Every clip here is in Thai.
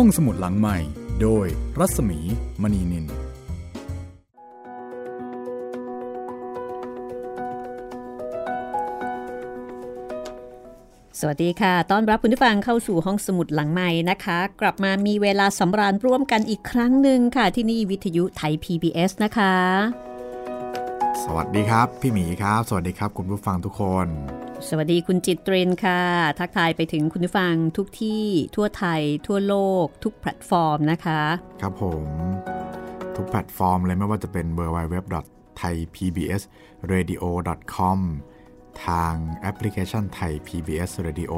ห้องสมุดหลังใหม่ โดยรัศมีมณีนิน สวัสดีค่ะ ต้อนรับคุณผู้ฟังเข้าสู่ห้องสมุดหลังใหม่นะคะ กลับมามีเวลาสำราญร่วมกันอีกครั้งหนึ่งค่ะ ที่นี่วิทยุไทย PBS นะคะ สวัสดีครับ พี่หมีครับ สวัสดีครับ คุณผู้ฟังทุกคน สวัสดีคุณจิตเตรนค่ะ ทักทายไปถึงคุณผู้ฟังทุกที่ทั่วไทย ทั่วโลก ทุกแพลตฟอร์มนะคะ ครับผม ทุกแพลตฟอร์มเลยไม่ว่าจะเป็น w w w t h a i PBS Radio com ทางแอปพลิเคชันไทย PBS Radio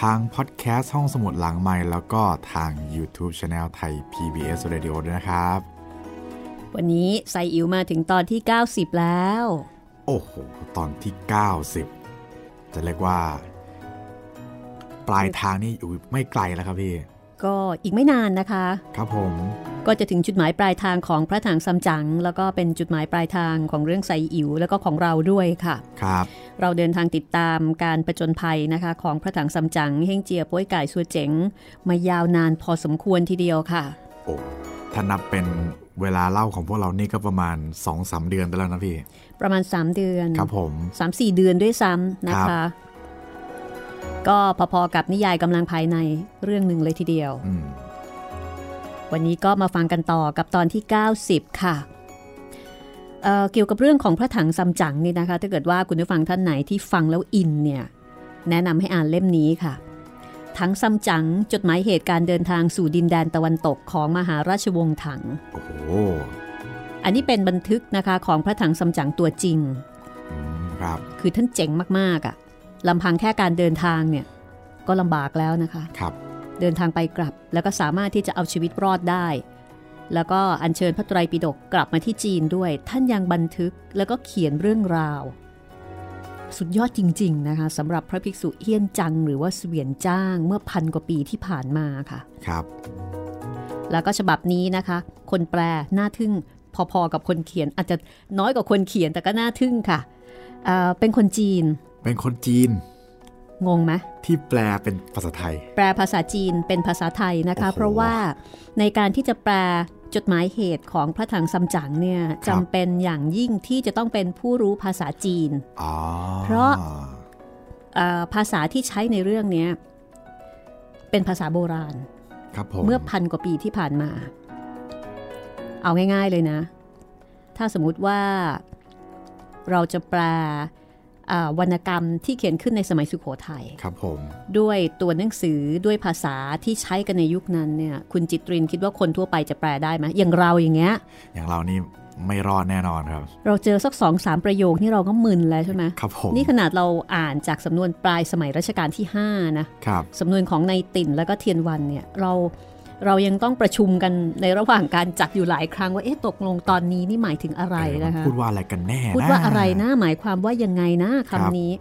ทางพอดแคสต์ห้องสมุดหลังไมค์แล้วก็ทาง YouTube Channel Thai PBS Radio ด้วยนะครับ วันนี้ไซอิ๋วมาถึงตอนที่ 90 แล้ว โอ้โห ตอนที่ 90 จะเรียกว่า ปลายทางนี่อยู่ไม่ไกลแล้วครับพี่ก็อีกไม่นานนะคะ ครับผมก็จะถึงจุดหมายปลายทางของพระถังซัมจั๋งแล้วก็เป็นจุดหมายปลายทางของเรื่องไซอิ๋วแล้วก็ของเราด้วยค่ะครับ เราเดินทางติดตามการประจนภัยนะคะ ของพระถังซัมจั๋งเฮงเจียป้วยไก่สัวเจ๋งมายาวนานพอสมควรทีเดียวค่ะโอ้ถ้านับเป็นเวลาเล่าของพวกเรานี่ก็ประมาณ2-3เดือนไปแล้วนะพี่ ประมาณ 3 เดือนครับผม3-4 เดือนด้วยซ้ำนะครัคะบก็พอๆกับนิยายกำลังภายในเรื่องหนึ่งเลยทีเดียวอืมวันนี้ก็มาฟังกันต่อกับตอนที่ 90 ค่ะเอ่อเกี่ยวกับเรื่องของพระถังซัมจั๋งนี่นะคะ ถ้าเกิดว่าคุณผู้ฟังท่านไหนที่ฟังแล้วอินเนี่ยแนะนำให้อ่านเล่มนี้ค่ะถังซัมจั๋งจดหมายเหตุการเดินทางสู่ดินแดนตะวันตกของมหาราชวงศ์ถัง โอ้โห อันนี้เป็นบันทึกนะคะของพระถังซัมจั๋งตัวจริงอืมครับคือท่านเจ๋งมากๆอะ่ะลำพังแค่การเดินทางเนี่ยก็ลำบากแล้วนะคะครับเดินทางไปกลับ แล้วก็สามารถที่จะเอาชีวิตรอดได้ แล้วก็อัญเชิญพระไตรปิฎกกลับมาที่จีนด้วย ท่านยังบันทึกแล้วก็เขียนเรื่องราว สุดยอดจริง ๆ นะคะสำหรับพระภิกษุเฮียนจังหรือว่าเสวียนจ้างเมื่อพันกว่าปีที่ผ่านมาค่ะ ครับ แล้วก็ฉบับนี้นะคะ คนแปลน่าทึ่ง พอๆกับคนเขียน อาจจะน้อยกว่าคนเขียนแต่ก็น่าทึ่งค่ะเอ่อเป็นคนจีน เป็นคนจีน งงไหมที่แปลเป็นภาษาไทย แปลภาษาจีนเป็นภาษาไทยนะคะโอ้โหเพราะว่าในการที่จะแปลจดหมายเหตุของพระถังซัมจั๋งเนี่ยครับจำเป็นอย่างยิ่งที่จะต้องเป็นผู้รู้ภาษาจีนอ๋อเพราะเอ่อภาษาที่ใช้ในเรื่องเนี้ยเป็นภาษาโบราณครับผมเมื่อพันกว่าปีที่ผ่านมา เอาง่าย ๆเลยนะ ถ้าสมมุติว่าเราจะแปลอ่าวรรณกรรมที่เขียนขึ้นในสมัยสุขโขทัยครับผม ด้วยตัวหนังสือด้วยภาษาที่ใช้กันในยุคนั้นเนี่ย คุณจิตรินคิดว่าคนทั่วไปจะแปลได้ไหมอย่างเราอย่างเงี้ย อย่างเรานี่ไม่รอดแน่นอนครับ เราเจอสักสองสามประโยคนี่เราก็มึนแล้วใช่ไหมครับผม นี่ขนาดเราอ่านจากสำนวนปลายสมัยรัชกาลที่ 5 นะครับ สำนวนของในติ่นแล้วก็เทียนวันเนี่ยเรา เรายังต้องประชุมกันในระหว่างการจัดอยู่หลายครั้งว่าเอ๊ะตกลงตอนนี้นี่หมายถึงอะไรเออมันะคะพูดว่าอะไรกันแน่พูดนว่าอะไรนะหมายความว่ายังไงนะครับคำนี้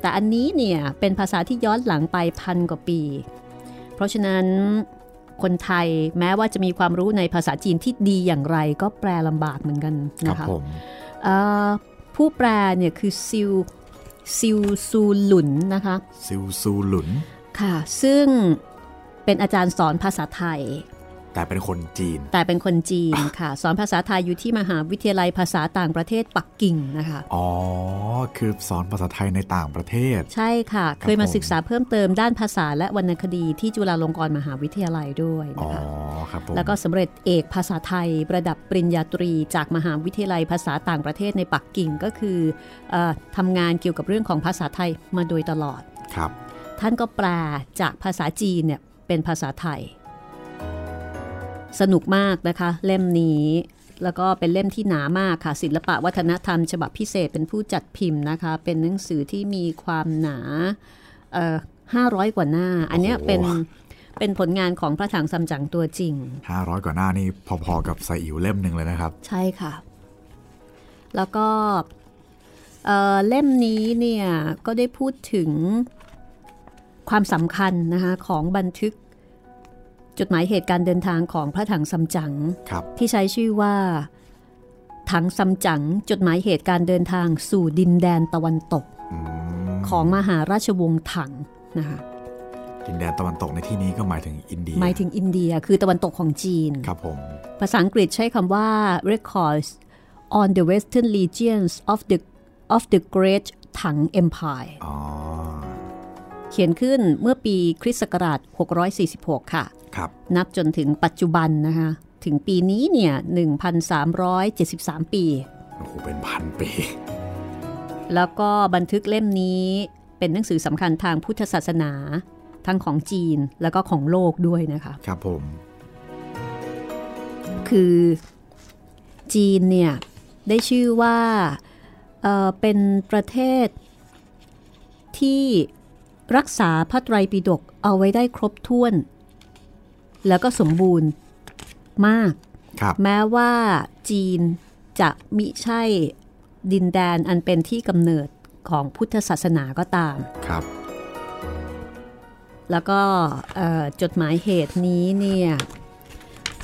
แต่อันนี้เนี่ยเป็นภาษาที่ย้อนหลังไปพันกว่าปี เพราะฉะนั้นคนไทยแม้ว่าจะมีความรู้ในภาษาจีนที่ดีอย่างไร ก็แปลลำบากเหมือนกันครับนะคะผมเอ่อผู้แปลเนี่ยคือซิวซิวซูหลุนนะคะซิวซูหลุนค่ะ ซึ่ง เป็นอาจารย์สอนภาษาไทย แต่เป็นคนจีน แต่เป็นคนจีนค่ะ สอนภาษาไทยอยู่ที่มหาวิทยาลัยภาษาต่างประเทศปักกิ่งนะคะ อ๋อ คือสอนภาษาไทยในต่างประเทศ ใช่ค่ะครับเคยมาผมศึกษาเพิ่มเติมด้านภาษาและวรรณคดีที่จุฬาลงกรณ์มหาวิทยาลัยด้วยอ๋อนะคะครับผมแล้วก็สำเร็จเอกภาษาไทยระดับปริญญาตรี จากมหาวิทยาลัยภาษาต่างประเทศในปักกิ่งก็คือเออทำงานเกี่ยวกับเรื่องของภาษาไทยมาโดยตลอดครับท่านก็แปลจากภาษาจีนเนี่ย เป็นภาษาไทย สนุกมากนะคะ เล่มนี้ แล้วก็เป็นเล่มที่หนามากค่ะ ศิลปะวัฒนธรรม ฉบับพิเศษเป็นผู้จัดพิมพ์นะคะ เป็นหนังสือที่มีความหนาห้าร้อยกว่าหน้า อันเนี้ยโอ้โหเป็นเป็นผลงานของพระถังซัมจั๋งตัวจริง 500 กว่าหน้านี่พอๆกับไซอิ๋วเล่มหนึ่งเลยนะครับ ใช่ค่ะ แล้วก็เอ่อเล่มนี้เนี่ยก็ได้พูดถึง ความสำคัญนะคะของบันทึกจดหมายเหตุการณ์เดินทางของพระถังซัมจั๋งครับที่ใช้ชื่อว่าถังซัมจั๋งจดหมายเหตุการณ์เดินทางสู่ดินแดนตะวันตกอืมของมหาราชวงศ์ถังนะคะดินแดนตะวันตกในที่นี้ก็หมายถึงอินเดียหมายถึงอินเดียคือตะวันตกของจีนครับผมภาษาอังกฤษใช้คำว่า records on the western regions of the of the Great Tang Empire อ๋อ เขียนขึ้นเมื่อปีคริสต์ศักราช 646 ค่ะครับนับจนถึงปัจจุบันนะคะถึงปีนี้เนี่ย 1,373 ปี โอ้โห เป็นพันปี แล้วก็บันทึกเล่มนี้เป็นหนังสือสำคัญทางพุทธศาสนา ทั้งของจีนแล้วก็ของโลกด้วยนะคะ ครับผม คือจีนเนี่ย ได้ชื่อว่าเอ่อเป็นประเทศที่ รักษาพระไตรปิฎกเอาไว้ได้ครบถ้วน แล้วก็สมบูรณ์มากครับแม้ว่าจีนจะมิใช่ดินแดนอันเป็นที่กำเนิดของพุทธศาสนาก็ตามครับ แล้วก็เอ่อจดหมายเหตุนี้เนี่ย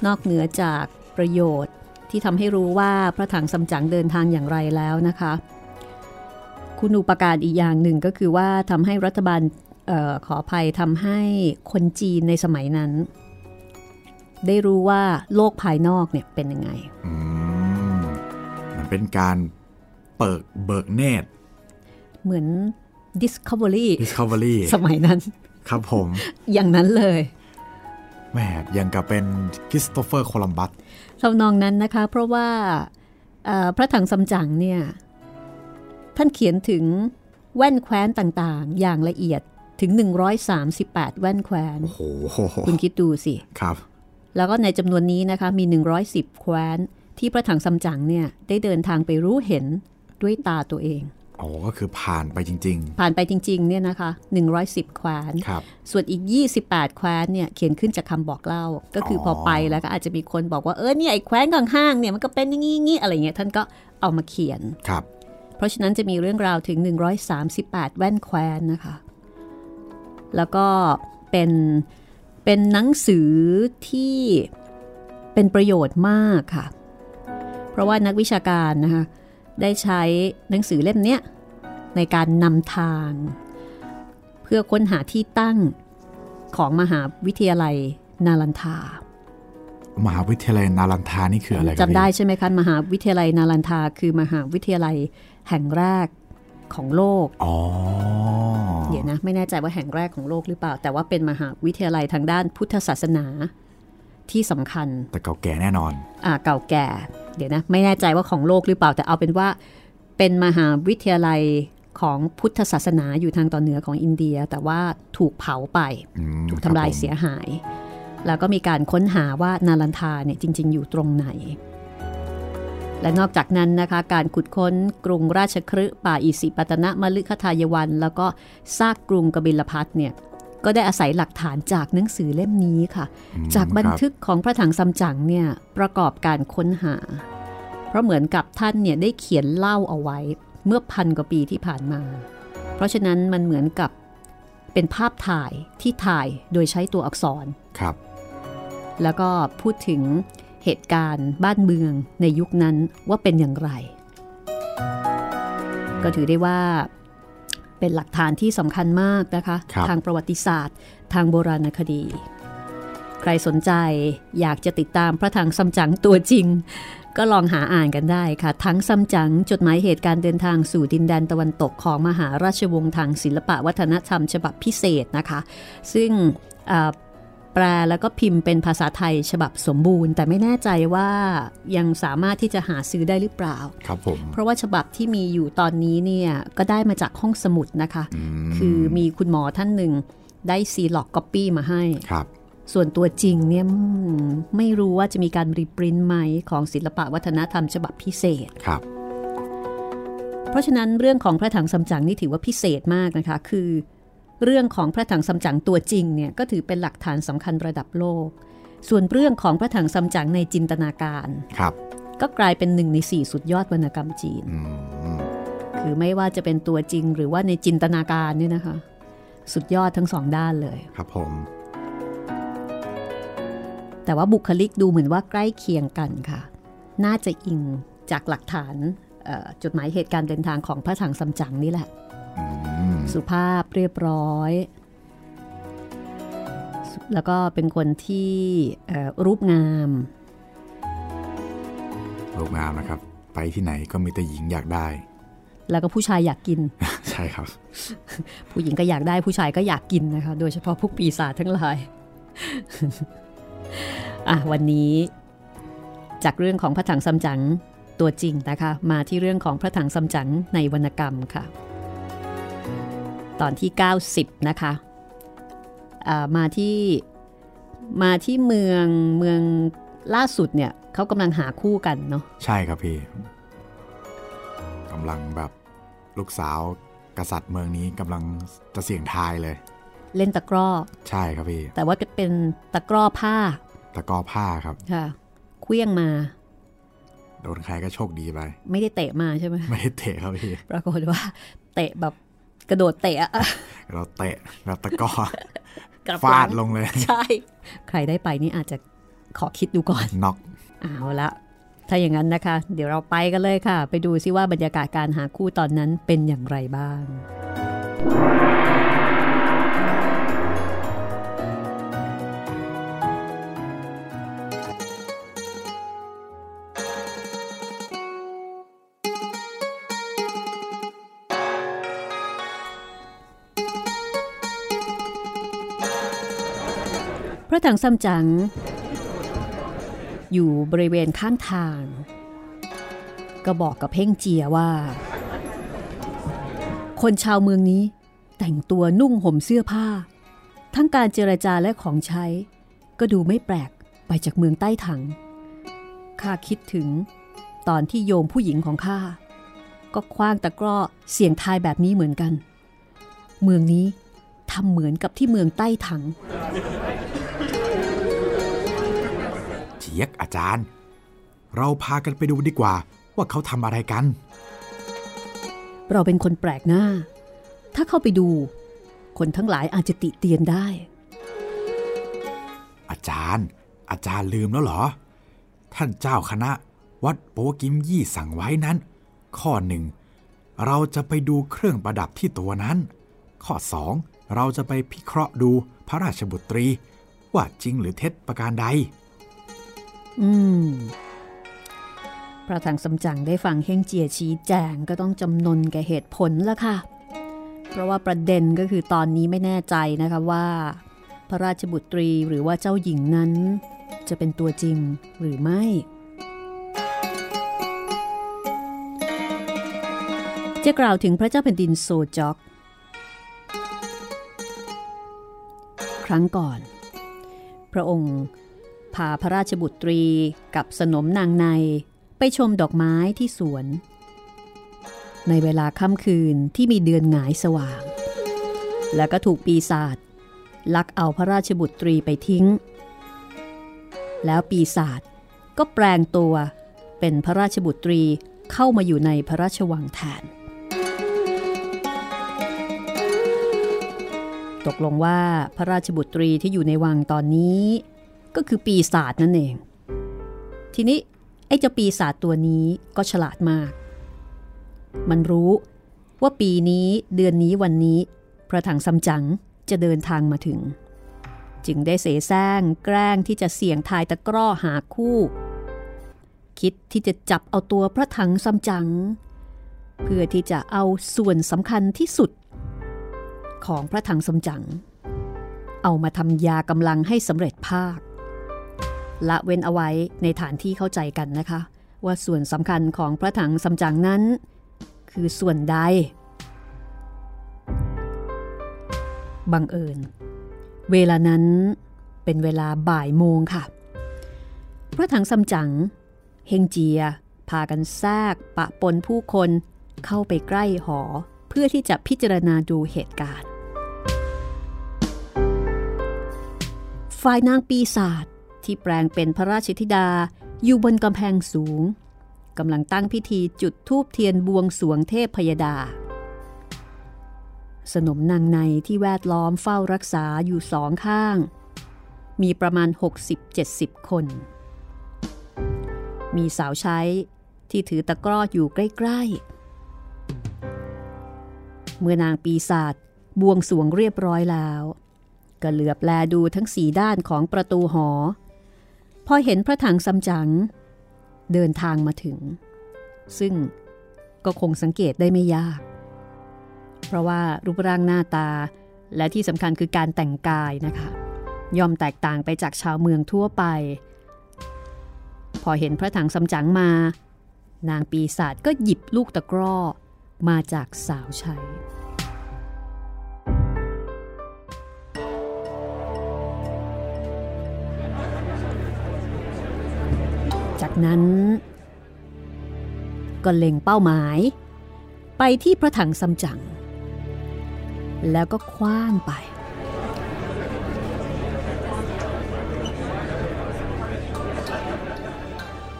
นอกเหนือจากประโยชน์ที่ทำให้รู้ว่าพระถังสำจั๋งเดินทางอย่างไรแล้วนะคะ คุณอุปการอีกอย่างหนึ่งก็คือว่าทำให้รัฐบาลเออขออภัยทำให้คนจีนในสมัยนั้น ได้รู้ว่าโลกภายนอกเนี่ยเป็นยังไงอืมมันเป็นการเปิดเบิกเนตรเหมือน Discovery Discovery สมัยนั้น ครับผม อย่างนั้นเลยแหมยังกับเป็นคริสโตเฟอร์โคลัมบัสทำนองนั้นนะคะ เพราะว่าเอ่อพระถังซัมจั๋งเนี่ย ท่านเขียนถึงแว่นแคว้นต่างๆ อย่างละเอียดถึง 138 แว่นแคว้นโอ้โหคุณคิดดูสิ ครับ แล้วก็ในจำนวนนี้นะคะมี 110 แคว้น ที่พระถังซัมจั๋งเนี่ยได้เดินทางไปรู้เห็นด้วยตาตัวเอง อ๋อ ก็คือผ่านไปจริงผ่านไปจริง ๆ เนี่ยนะคะ 110 แคว้นๆครับ ส่วนอีก 28 แคว้นเนี่ยเขียนขึ้นจากคำบอกเล่า ก็คือออพอไปแล้วก็อาจจะมีคนบอกว่า เออเนี่ยไอ้แคว้นข้างห้างๆเนี่ยมันก็เป็นอย่างงี้งี้อะไรเงี้ยท่านก็เอามาเขียน ครับ เพราะฉะนั้นจะมีเรื่องราวถึง 138 แว่นแคว้นนะคะ แล้วก็เป็นเป็นหนังสือที่เป็นประโยชน์มากค่ะ เพราะว่านักวิชาการนะคะได้ใช้หนังสือเล่มเนี้ยในการนำทาง เพื่อค้นหาที่ตั้งของมหาวิทยาลัยนาลันทามหาวิทยาลัยนารันทานี่คืออะไรครับจำได้พี่ใช่ไหมคะมหาวิทยาลัยนาลันทาคือมหาวิทยาลัย แห่งแรกของโลกอ๋อเดี๋ยวนะ ไม่แน่ใจว่าแห่งแรกของโลกหรือเปล่า แต่ว่าเป็นมหาวิทยาลัยทางด้านพุทธศาสนาที่สำคัญ แต่เก่าแก่แน่นอน อ่าเก่าแก่ เดี๋ยวนะ ไม่แน่ใจว่าของโลกหรือเปล่า แต่เอาเป็นว่า เป็นมหาวิทยาลัยของพุทธศาสนาอยู่ทางตอนเหนือของอินเดีย แต่ว่าถูกเผาไปอืมถูกทำลายครับผมเสียหาย แล้วก็มีการค้นหาว่านาลันทาเนี่ยจริง ๆ อยู่ตรงไหน และนอกจากนั้นนะคะการขุดค้นกรุงราชคฤห์ป่าอิสิปตนะมฤคทายวัน แล้วก็ซากกรุงกบิลพัทเนี่ยก็ได้อาศัยหลักฐานจากหนังสือเล่มนี้ค่ะอืมจากบันครับทึกของพระถังซัมจั๋งเนี่ยประกอบการค้นหา เพราะเหมือนกับท่านเนี่ยได้เขียนเล่าเอาไว้เมื่อพันกว่าปีที่ผ่านมา เพราะฉะนั้นมันเหมือนกับเป็นภาพถ่ายที่ถ่ายโดยใช้ตัวอักษรครับ แล้วก็พูดถึง เหตุการณ์บ้านเมืองในยุคนั้นว่าเป็นอย่างไร ก็ถือได้ว่าเป็นหลักฐานที่สำคัญมากนะคะครับทางประวัติศาสตร์ ทางโบราณคดี ใครสนใจอยากจะติดตามพระถังซัมจั๋งตัวจริง ก็ลองหาอ่านกันได้ค่ะ ถังซัมจั๋งจดหมายเหตุการเดินทางสู่ดินแดนตะวันตกของมหาราชวงศ์ถังศิลปวัฒนธรรมฉบับพิเศษนะคะ ซึ่งอ่าแป ลแล้วก็พิมพ์เป็นภาษาไทยฉบับสมบูรณ์ แต่ไม่แน่ใจว่ายังสามารถที่จะหาซื้อได้หรือเปล่า ครับผม เพราะว่าฉบับที่มีอยู่ตอนนี้เนี่ยก็ได้มาจากห้องสมุดนะคะคือมีคุณหมอท่านหนึ่งได้ซีร็อกก๊อปปี้มาให้ครับส่วนตัวจริงเนี่ยอืมไม่รู้ว่าจะมีการรีปรินท์ไหมของศิลปะวัฒนธรรมฉบับพิเศษครับ เพราะฉะนั้นเรื่องของพระถังซัมจั๋งนี่ถือว่าพิเศษมากนะคะ คือ เรื่องของพระถังซัมจั๋งตัวจริงเนี่ยก็ถือเป็นหลักฐานสำคัญระดับโลก ส่วนเรื่องของพระถังซัมจั๋งในจินตนาการครับ ก็กลายเป็นหนึ่งในสี่สุดยอดวรรณกรรมจีนอืมคือไม่ว่าจะเป็นตัวจริงหรือว่าในจินตนาการเนี่ยนะคะ สุดยอดทั้งสองด้านเลย ครับผม แต่ว่าบุคลิกดูเหมือนว่าใกล้เคียงกันค่ะ น่าจะอิงจากหลักฐานเอ่อจดหมายเหตุการณ์เดินทางของพระถังซัมจั๋งนี่แหละอืม สุภาพเรียบร้อย แล้วก็เป็นคนที่เอ่อรูปงาม รูปงามนะครับ ไปที่ไหนก็มีแต่หญิงอยากได้ แล้วก็ผู้ชายอยากกิน ใช่ครับ ผู้หญิงก็อยากได้ผู้ชายก็อยากกินนะคะ โดยเฉพาะพวกปีศาจทั้งหลายอะวันนี้จากเรื่องของพระถังซัมจั๋งตัวจริงนะคะ มาที่เรื่องของพระถังซัมจั๋งในวรรณกรรมค่ะ ตอนที่ 90 นะคะอ่ามาที่มาที่เมืองเมืองล่าสุดเนี่ยเขากำลังหาคู่กันเนาะใช่ครับพี่กำลังแบบลูกสาวกษัตริย์เมืองนี้กำลังจะเสี่ยงทายเลย เล่นตะกร้อ ใช่ครับพี่ แต่ว่าจะเป็นตะกร้อผ้า ตะกร้อผ้าครับค่ะเคลี้ยงมา โดนใครก็โชคดีไป ไม่ได้เตะมาใช่ไหมไม่ได้เตะครับพี่ ปรากฏว่า เตะแบบ กระโดดเตะอะเราเตะแบบตะกร้อกลับฟาดหลงเลย ใช่ ใครได้ไปนี่อาจจะขอคิดดูก่อนน็อกเอาละถ้าอย่างนั้นนะคะ เดี๋ยวเราไปกันเลยค่ะ ไปดูซิว่าบรรยากาศการหาคู่ตอนนั้นเป็นอย่างไรบ้าง ระถังซัมจั๋งอยู่บริเวณข้างทาง ก็บอกกับเพ่งเจียว่า คนชาวเมืองนี้แต่งตัวนุ่งห่มเสื้อผ้า ทั้งการเจรจาและของใช้ ก็ดูไม่แปลกไปจากเมืองใต้ถังข้าคิดถึง ตอนที่โยมผู้หญิงของข้าก็คว้างตะกร้อเสียงทายแบบนี้เหมือนกัน เมืองนี้ทำเหมือนกับที่เมืองใต้ถัง ยกอาจารย์ เราพากันไปดูดีกว่าว่าเขาทำอะไรกัน เราเป็นคนแปลกหน้า ถ้าเข้าไปดู คนทั้งหลายอาจจะติเตียนได้ อาจารย์ อาจารย์ลืมแล้วเหรอ ท่านเจ้าคณะ วัดโปกิมยี่สั่งไว้นั้น ข้อหนึ่งเราจะไปดูเครื่องประดับที่ตัวนั้น ข้อสองเราจะไปพิเคราะห์ดูพระราชบุตรี ว่าจริงหรือเท็จประการใด อืมพระถังสำจังได้ฟังเฮงเจียชี้แจงก็ต้องจำนนแก่เหตุผลละค่ะ เพราะว่าประเด็นก็คือตอนนี้ไม่แน่ใจนะคะว่า พระราชบุตรีหรือว่าเจ้าหญิงนั้น จะเป็นตัวจริงหรือไม่ จะกล่าวถึงพระเจ้าแผ่นดินโซจอก ครั้งก่อน พระองค์ พาพระราชบุตรีกับสนมนางในไปชมดอกไม้ที่สวน ในเวลาค่ำคืนที่มีเดือนหงายสว่าง แล้วก็ถูกปีศาจลักเอาพระราชบุตรีไปทิ้ง แล้วปีศาจก็แปลงตัวเป็นพระราชบุตรีเข้ามาอยู่ในพระราชวังแทน ตกลงว่าพระราชบุตรีที่อยู่ในวังตอนนี้ ก็คือปีศาจนั่นเอง ทีนี้ไอ้เจ้าปีศาจตัวนี้ก็ฉลาดมาก มันรู้ว่าปีนี้เดือนนี้วันนี้ พระถังซัมจั๋งจะเดินทางมาถึง จึงได้เสแสร้งแกล้งที่จะเสี่ยงทายตะกร้อหาคู่ คิดที่จะจับเอาตัวพระถังซัมจั๋งเพื่อที่จะเอาส่วนสำคัญที่สุด ของพระถังซัมจั๋งเอามาทำยากำลังให้สำเร็จภาค ละเว้นเอาไว้ในฐานที่เข้าใจกันนะคะ ว่าส่วนสำคัญของพระถังซัมจั๋งนั้น คือส่วนใด บังเอิญ เวลานั้นเป็นเวลาบ่ายโมงค่ะ พระถังซัมจั๋งเฮงเจีย พากันแทรกปะปนผู้คนเข้าไปใกล้หอเพื่อที่จะพิจารณาดูเหตุการณ์ ฝ่ายนางปีศาจ ที่แปลงเป็นพระราชธิดาอยู่บนกำแพงสูงกำลังตั้งพิธีจุดธูปเทียนบวงสวงเทพพยดา สนมนางในที่แวดล้อมเฝ้ารักษาอยู่สองข้าง มีประมาณ 60-70 คน มีสาวใช้ที่ถือตะกร้ออยู่ใกล้ ๆ เมื่อนางปีศาจบวงสวงเรียบร้อยแล้ว ก็เหลือบแลดูทั้งสีด้านของประตูหอ พอเห็นพระถังซัมจั๋งเดินทางมาถึง ซึ่งก็คงสังเกตได้ไม่ยาก เพราะว่ารูปร่างหน้าตาและที่สำคัญคือการแต่งกายนะคะย่อมแตกต่างไปจากชาวเมืองทั่วไป พอเห็นพระถังซัมจั๋งมา นางปีศาจก็หยิบลูกตะกร้อมาจากสาวใช้ จากนั้น ก็เล็งเป้าหมาย ไปที่พระถังซัมจั๋งแล้วก็คว้างไป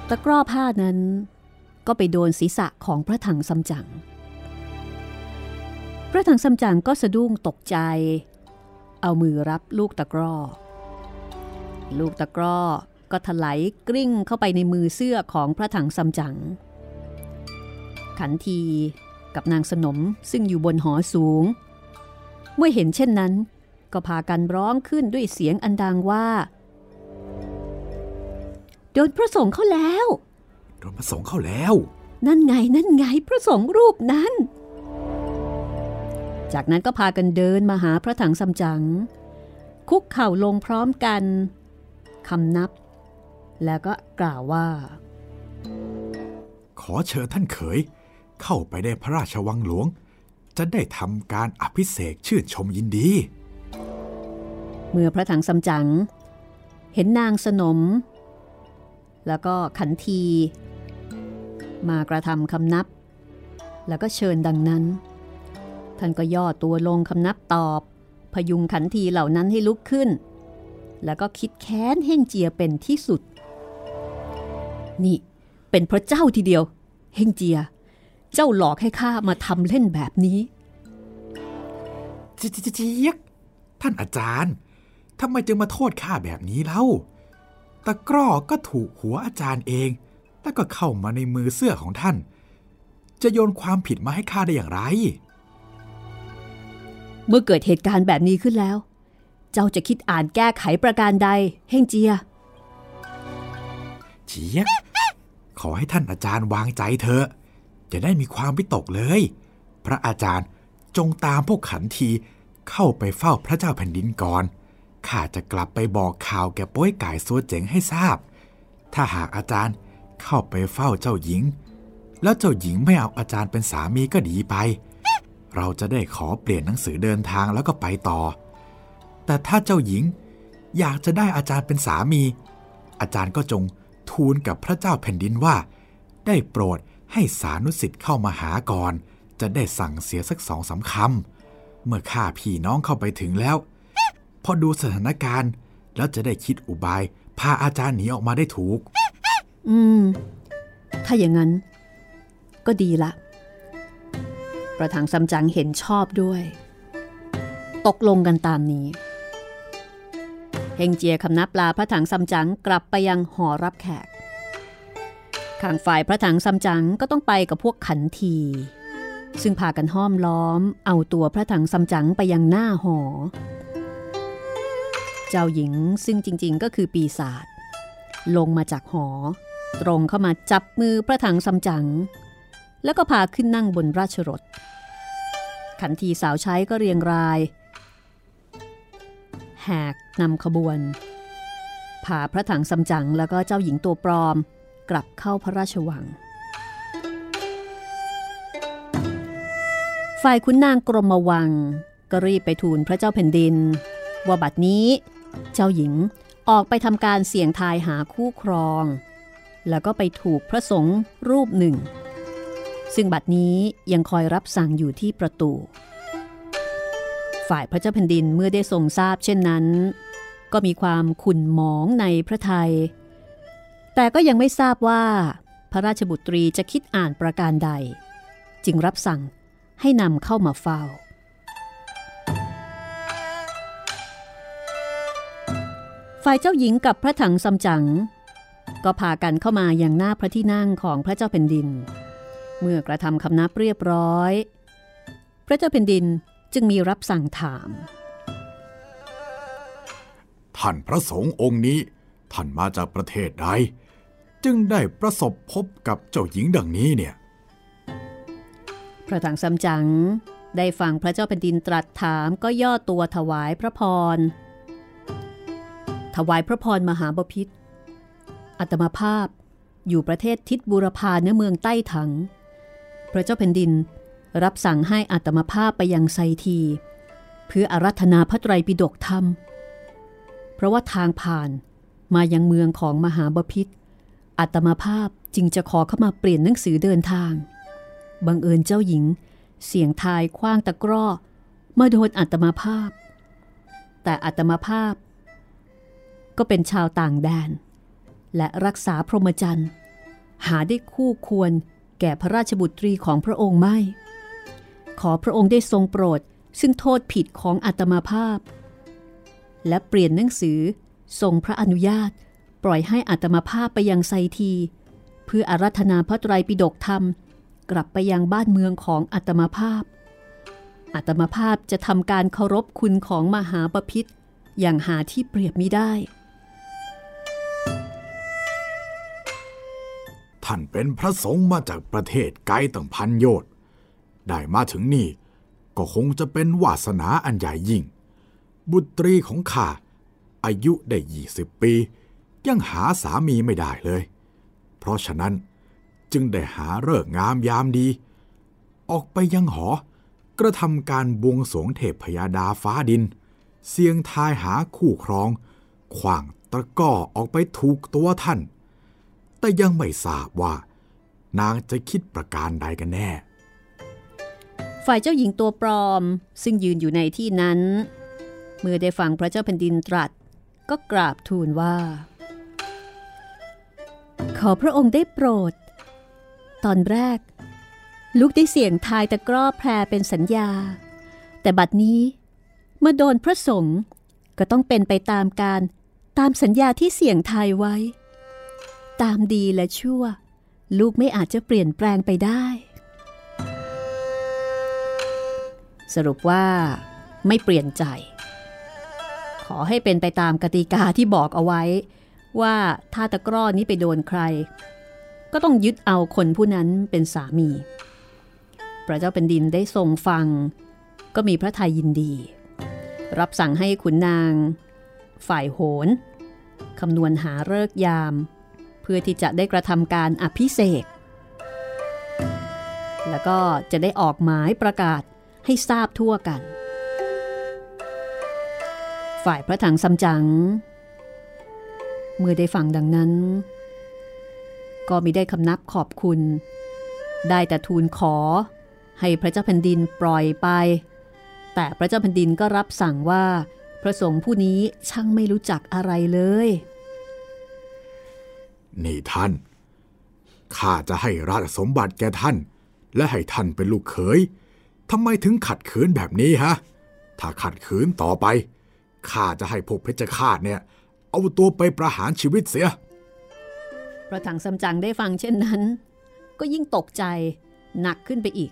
ตะกร้อผ้านั้นก็ไปโดนศีรษะของพระถังซัมจั๋งพระถังซัมจั๋งก็สะดุ้งตกใจ เอามือรับลูกตะกร้อ ลูกตะกร้อ ก็ถลายกลิ้งเข้าไปในมือเสื้อของพระถังซัมจั๋งขันทีกับนางสนมซึ่งอยู่บนหอสูง เมื่อเห็นเช่นนั้น ก็พากันร้องขึ้นด้วยเสียงอันดังว่า โดนพระสงฆ์เข้าแล้ว โดนพระสงฆ์เข้าแล้ว นั่นไงนั่นไงพระสงฆ์รูปนั้น จากนั้นก็พากันเดินมาหาพระถังซัมจั๋งคุกเข่าลงพร้อมกันคำนับ แล้วก็กล่าวว่า ขอเชิญท่านเขย เข้าไปในพระราชวังหลวง จะได้ทำการอภิเษกชื่นชมยินดี เมื่อพระถังซัมจั๋งเห็นนางสนม แล้วก็ขันที มากระทำคำนับ แล้วก็เชิญดังนั้น ท่านก็ย่อตัวลงคำนับตอบพยุงขันทีเหล่านั้นให้ลุกขึ้น แล้วก็คิดแค้นเฮ่งเจียเป็นที่สุด นี่ เป็นพระเจ้าทีเดียว เฮ่งเจีย เจ้าหลอกให้ข้ามาทำเล่นแบบนี้เจี๊ยกเจี๊ยกท่านอาจารย์ทำไมจึงมาโทษข้าแบบนี้เล่าตะกร้อก็ถูกหัวอาจารย์เอง แล้วก็เข้ามาในมือเสื้อของท่าน จะโยนความผิดมาให้ข้าได้อย่างไร เมื่อเกิดเหตุการณ์แบบนี้ขึ้นแล้ว เจ้าจะคิดอ่านแก้ไขประการใด เฮ่งเจีย เจี๊ยก ขอให้ท่านอาจารย์วางใจเถอะจะได้มีความวิตกเลย พระอาจารย์จงตามพวกขันทีเข้าไปเฝ้าพระเจ้าแผ่นดินก่อนข้าจะกลับไปบอกข่าวแก่ป้วยไก่ซัวเจ๋งให้ทราบ ถ้าหากอาจารย์เข้าไปเฝ้าเจ้าหญิง แล้วเจ้าหญิงไม่เอาอาจารย์เป็นสามีก็ดีไป เราจะได้ขอเปลี่ยนหนังสือเดินทางแล้วก็ไปต่อ แต่ถ้าเจ้าหญิงอยากจะได้อาจารย์เป็นสามี อาจารย์ก็จง ทูลกับพระเจ้าแผ่นดินว่า ได้โปรดให้สานุสิทธิ์เข้ามาหาก่อน จะได้สั่งเสียสักสองสาคำเมื่อข้าพี่น้องเข้าไปถึงแล้ว พอดูสถานการณ์ แล้วจะได้คิดอุบายพาอาจารย์หนีออกมาได้ถูก อืม ถ้าอย่างนั้น ก็ดีละ ประถังซัมจังเห็นชอบด้วย ตกลงกันตามนี้ เฮงเจียคำนับปลาพระถังซัมจั๋งกลับไปยังหอรับแขกข้างฝ่ายพระถังซัมจั๋งก็ต้องไปกับพวกขันที ซึ่งพากันห้อมล้อม เอาตัวพระถังซัมจั๋งไปยังหน้าหอ เจ้าหญิงซึ่งจริงๆก็คือปีศาจลงมาจากหอ ตรงเข้ามาจับมือพระถังซัมจั๋งแล้วก็พาขึ้นนั่งบนราชรถขันทีสาวใช้ก็เรียงราย แหกนำขบวนพาพระถังซัมจั๋งแล้วก็เจ้าหญิงตัวปลอมกลับเข้าพระราชวัง ฝ่ายขุนนางกรมวังก็รีบไปทูลพระเจ้าแผ่นดิน ว่าบัดนี้ เจ้าหญิงออกไปทำการเสี่ยงทายหาคู่ครอง แล้วก็ไปถูกพระสงฆ์รูปหนึ่ง ซึ่งบัดนี้ยังคอยรับสั่งอยู่ที่ประตู ฝ่ายพระเจ้าแผ่นดินเมื่อได้ทรงทราบเช่นนั้น ก็มีความขุ่นหมองในพระไทยแต่ก็ยังไม่ทราบว่า พระราชบุตรีจะคิดอ่านประการใด จึงรับสั่งให้นำเข้ามาเฝ้า ฝ่ายเจ้าหญิงกับพระถังซัมจั๋งก็พากันเข้ามาอย่างหน้าพระที่นั่งของพระเจ้าแผ่นดิน เมื่อกระทำคำนับเรียบร้อย พระเจ้าแผ่นดิน จึงมีรับสั่งถาม ท่านพระสงฆ์องค์นี้ ท่านมาจากประเทศใดจึงได้ประสบพบกับเจ้าหญิงดังนี้เนี่ย พระถังซัมจั๋งได้ฟังพระเจ้าแผ่นดินตรัสถามก็ย่อตัวถวายพระพร ถวายพระพรมหาบพิษอัตมาภาพอยู่ประเทศทิศบุรพาเนื้อเมืองใต้ถัง พระเจ้าแผ่นดิน รับสั่งให้อัตมาภาพไปยังไซที เพื่ออารัธนาพระไตรปิฎกธรรม เพราะว่าทางผ่านมายังเมืองของมหาบพิษอัตมาภาพจึงจะขอเข้ามาเปลี่ยนหนังสือเดินทาง บังเอิญเจ้าหญิง เสียงทายคว้างตะกร้อมาโดนอัตมาภาพ แต่อัตมาภาพ ก็เป็นชาวต่างแดน และรักษาพรหมจรรย์ หาได้คู่ควรแก่พระราชบุตรีของพระองค์ไม่ ขอพระองค์ได้ทรงโปรด ซึ่งโทษผิดของอัตมาภาพ และเปลี่ยนหนังสือทรงพระอนุญาต ปล่อยให้อัตมาภาพไปยังไซที เพื่ออารัธนาพระไตรปิฎกธรรม กลับไปยังบ้านเมืองของอัตมาภาพ อัตมาภาพจะทำการเคารพคุณของมหาปพิธอย่างหาที่เปรียบมิได้ ท่านเป็นพระสงฆ์มาจากประเทศไกลตั้งพันโยชน์ ได้มาถึงนี่ ก็คงจะเป็นวาสนาอันใหญ่ยิ่ง บุตรีของข้าอายุได้ยี่สิบปี ยังหาสามีไม่ได้เลย เพราะฉะนั้นจึงได้หาเลิกงามยามดี ออกไปยังหอกระทำการบวงสวงเทพพยาดาฟ้าดิน เสียงทายหาคู่ครอง ขว่างตะก้อออกไปถูกตัวท่าน แต่ยังไม่ทราบว่า นางจะคิดประการใดกันแน่ ฝ่ายเจ้าหญิงตัวปลอม ซึ่งยืนอยู่ในที่นั้น เมื่อได้ฟังพระเจ้าแผ่นดินตรัส ก็กราบทูลว่า ขอพระองค์ได้โปรด ตอนแรก ลูกได้เสี่ยงทายตะกร้อแพรเป็นสัญญา แต่บัดนี้เมื่อโดนพระสงฆ์ก็ต้องเป็นไปตามการตามสัญญาที่เสี่ยงทายไว้ ตามดีและชั่ว ลูกไม่อาจจะเปลี่ยนแปลงไปได้ สรุปว่าไม่เปลี่ยนใจ ขอให้เป็นไปตามกติกาที่บอกเอาไว้ ว่าถ้าตะกร้อนี้ไปโดนใคร ก็ต้องยึดเอาคนผู้นั้นเป็นสามี พระเจ้าเป็นดินได้ทรงฟัง ก็มีพระทัยยินดี รับสั่งให้ขุนนาง ฝ่ายโหนคำนวณหาเลิกยาม เพื่อที่จะได้กระทำการอภิเษกแล้วก็จะได้ออกหมายประกาศ ให้ทราบทั่วกัน ฝ่ายพระถังซัมจั๋งเมื่อได้ฟังดังนั้น ก็มิได้คำนับขอบคุณ ได้แต่ทูลขอให้พระเจ้าแผ่นดินปล่อยไป แต่พระเจ้าแผ่นดินก็รับสั่งว่า พระสงฆ์ผู้นี้ช่างไม่รู้จักอะไรเลย นี่ท่าน ข้าจะให้ราชสมบัติแก่ท่าน และให้ท่านเป็นลูกเขย ทำไมถึงขัดขืนแบบนี้ฮะ ถ้าขัดขืนต่อไป ข้าจะให้พวกเพชฌฆาตเนี่ย เอาตัวไปประหารชีวิตเสีย พระถังซัมจั๋งได้ฟังเช่นนั้น ก็ยิ่งตกใจหนักขึ้นไปอีก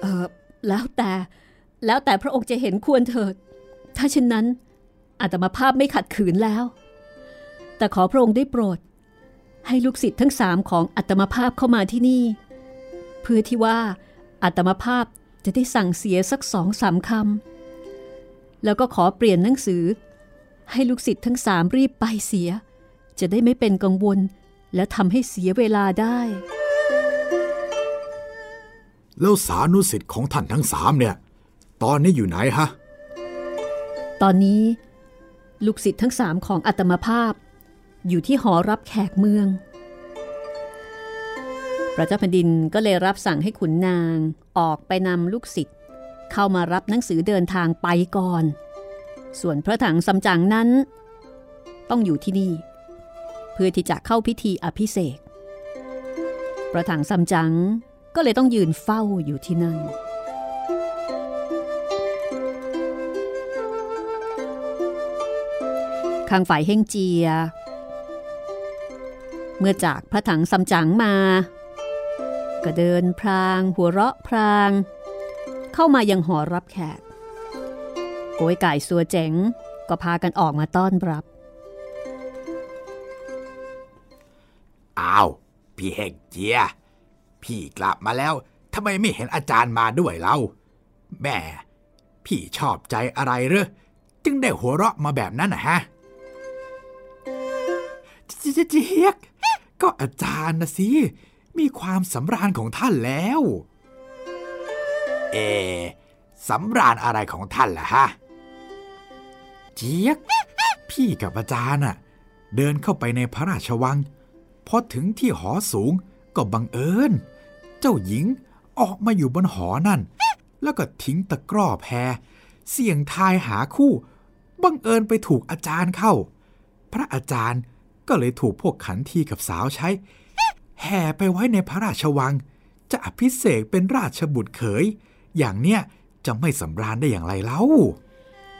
เออแล้วแต่แล้วแต่พระองค์จะเห็นควรเถิด ถ้าเช่นนั้นอาตมาภาพไม่ขัดขืนแล้ว แต่ขอพระองค์ได้โปรด ให้ลูกศิษย์ทั้งสามของอัตมาภาพเข้ามาที่นี่ เพื่อที่ว่า อัตมาภาพจะได้สั่งเสียสักสองสามคำ แล้วก็ขอเปลี่ยนหนังสือ ให้ลูกศิษย์ทั้งสามรีบไปเสีย จะได้ไม่เป็นกังวล และทำให้เสียเวลาได้ แล้วสานุสิทธิ์ของท่านทั้งสามเนี่ย ตอนนี้อยู่ไหนฮะ ตอนนี้ ลูกศิษย์ทั้งสามของอัตมาภาพ อยู่ที่หอรับแขกเมืองพ ระเจ้าแผ่นดินก็เลยรับสั่งให้ขุนนางออกไปนำลูกศิษย์เข้ามารับหนังสือเดินทางไปก่อน ส่วนพระถังซัมจั๋งนั้น ต้องอยู่ที่นี่ เพื่อที่จะเข้าพิธีอภิเษกพระถังซัมจั๋งก็เลยต้องยืนเฝ้าอยู่ที่นั่นข้างฝ่ายเฮงเจีย เมื่อจากพระถังซัมจั๋งมา ก็เดินพราง หัวเราะพราง เข้ามายังหอรับแขกโกยไก่สัวเจ๋งก็พากันออกมาต้อนรับ อ้าว พี่เฮกเจีย พี่กลับมาแล้วทำไมไม่เห็นอาจารย์มาด้วยเราแม่พี่ชอบใจอะไรเหรอจึงได้หัวเราะมาแบบนั้นนะฮะเจเจียกก็อาจารย์นะสิ มีความสำราญของท่านแล้ว เอสำราญอะไรของท่านล่ะฮะ เจี๊ยก พี่กับอาจารย์น่ะ เดินเข้าไปในพระราชวัง พอถึงที่หอสูงก็บังเอิญ เจ้าหญิงออกมาอยู่บนหอนั่น แล้วก็ทิ้งตะกร้อแพร เสี่ยงทายหาคู่ บังเอิญไปถูกอาจารย์เข้า พระอาจารย์ก็เลยถูกพวกขันทีกับสาวใช้ แห่ไปไว้ในพระราชวัง จะอภิเษกเป็นราชบุตรเขย อย่างเนี้ยจะไม่สำราญได้อย่างไรเล่า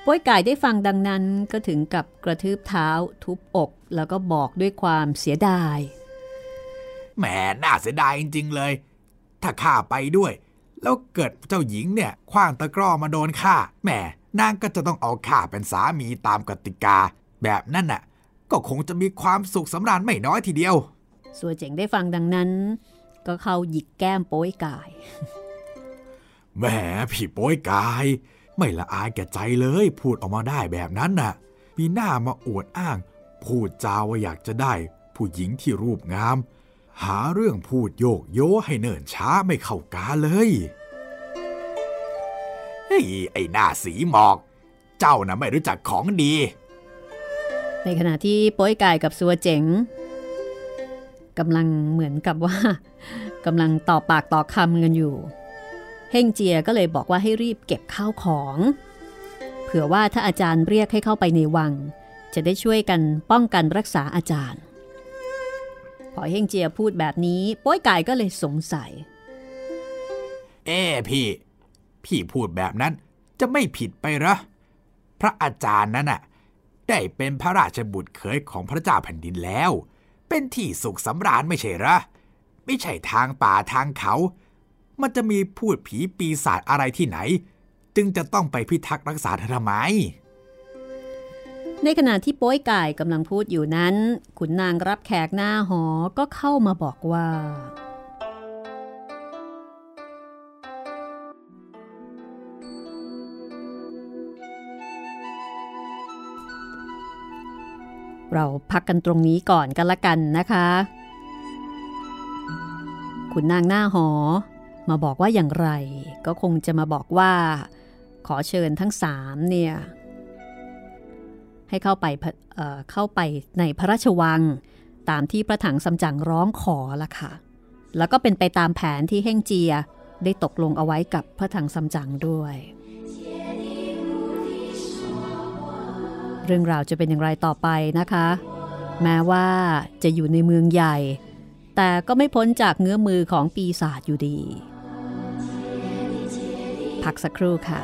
ป้วยไก่ได้ฟังดังนั้นก็ถึงกับกระทืบเท้า ทุบอก แล้วก็บอกด้วยความเสียดาย แหมน่าเสียดายจริง ๆ เลย ถ้าข้าไปด้วย แล้วเกิดเจ้าหญิงเนี่ยคว้างตะกร้อมาโดนข้าแหมนางก็จะต้องเอาข้าเป็นสามีตามกติกา แบบนั้นน่ะ ก็คงจะมีความสุขสำราญไม่น้อยทีเดียว สัวเจ๋งได้ฟังดังนั้น ก็เข้าหยิกแก้มโป้ยกายแหมพี่โป้ยกาย ไม่ละอายแก่ใจเลยพูดออกมาได้แบบนั้นน่ะ มีหน้ามาอวดอ้าง พูดจาว่าอยากจะได้ ผู้หญิงที่รูปงาม หาเรื่องพูดโยกโยให้เนิ่นช้าไม่เข้ากาเลยเฮ้ยไอ้หน้าสีหมอก เจ้าน่ะไม่รู้จักของดี ในขณะที่โป้ยกายกับสัวเจ๋ง กำลังเหมือนกับว่ากำลังต่อปากต่อคำกันอยู่ เฮงเจียก็เลยบอกว่าให้รีบเก็บข้าวของ เผื่อว่าถ้าอาจารย์เรียกให้เข้าไปในวัง จะได้ช่วยกันป้องกันรักษาอาจารย์ พอเฮงเจียพูดแบบนี้ป้ยกายก็เลยสงสัย เอ้พี่ พี่พูดแบบนั้นจะไม่ผิดไปหรอ พระอาจารย์นั้นน่ะได้เป็นพระราชบุตรเขยของพระเจ้าแผ่นดินแล้ว เป็นที่สุขสำราญไม่ใช่หรอไม่ใช่ทางป่าทางเขา มันจะมีพูดผีปีศาจอะไรที่ไหน จึงจะต้องไปพิทักษ์รักษาเธอทำไม ในขณะที่โป้ยกายกำลังพูดอยู่นั้น ขุนนางรับแขกหน้าหอก็เข้ามาบอกว่า เราพักกันตรงนี้ก่อนกันละกันนะคะขุนนางหน้าหอ มาบอกว่าอย่างไร ก็คงจะมาบอกว่า ขอเชิญทั้งสามเนี่ย ให้เข้าไปเเข้าไปในพระราชวัง ตามที่พระถังสำจังร้องขอละค่ะ แล้วก็เป็นไปตามแผนที่เฮ่งเจียได้ตกลงเอาไว้กับพระถังสำจังด้วย เรื่องราวจะเป็นอย่างไรต่อไปนะคะ แม้ว่าจะอยู่ในเมืองใหญ่ แต่ก็ไม่พ้นจากเงื้อมือของปีศาจอยู่ดี พักสักครู่ค่ะ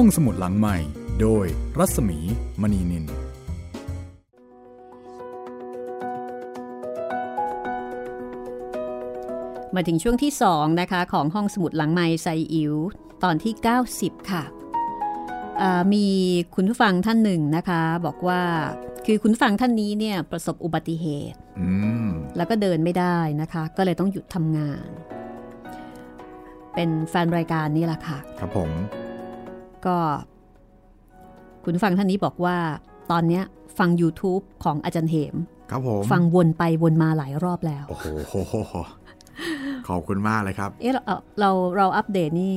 องสมุดหลังใหม่ โดยรัศมีมณีนิน มาถึงช่วงที่2นะคะของห้องสมุดหลังไม้ไซอิ๋วตอนที่ 90 ค่ะอ่ามีคุณผู้ฟังท่านหนึ่งนะคะ บอกว่าคือคุณผู้ฟังท่านนี้เนี่ยประสบอุบัติเหตุอืมแล้วก็เดินไม่ได้นะคะ ก็เลยต้องหยุดทำงาน เป็นแฟนรายการนี่แหละค่ะ ครับผม ก็ คุณผู้ฟังท่านนี้บอกว่า ตอนเนี้ยฟัง YouTube ของอาจารย์เหม ครับผม ฟังวนไปวนมาหลายรอบแล้ว โอ้โห ขอบคุณมากเลยครับ เอ๊ะเราเราเราอัปเดตนี่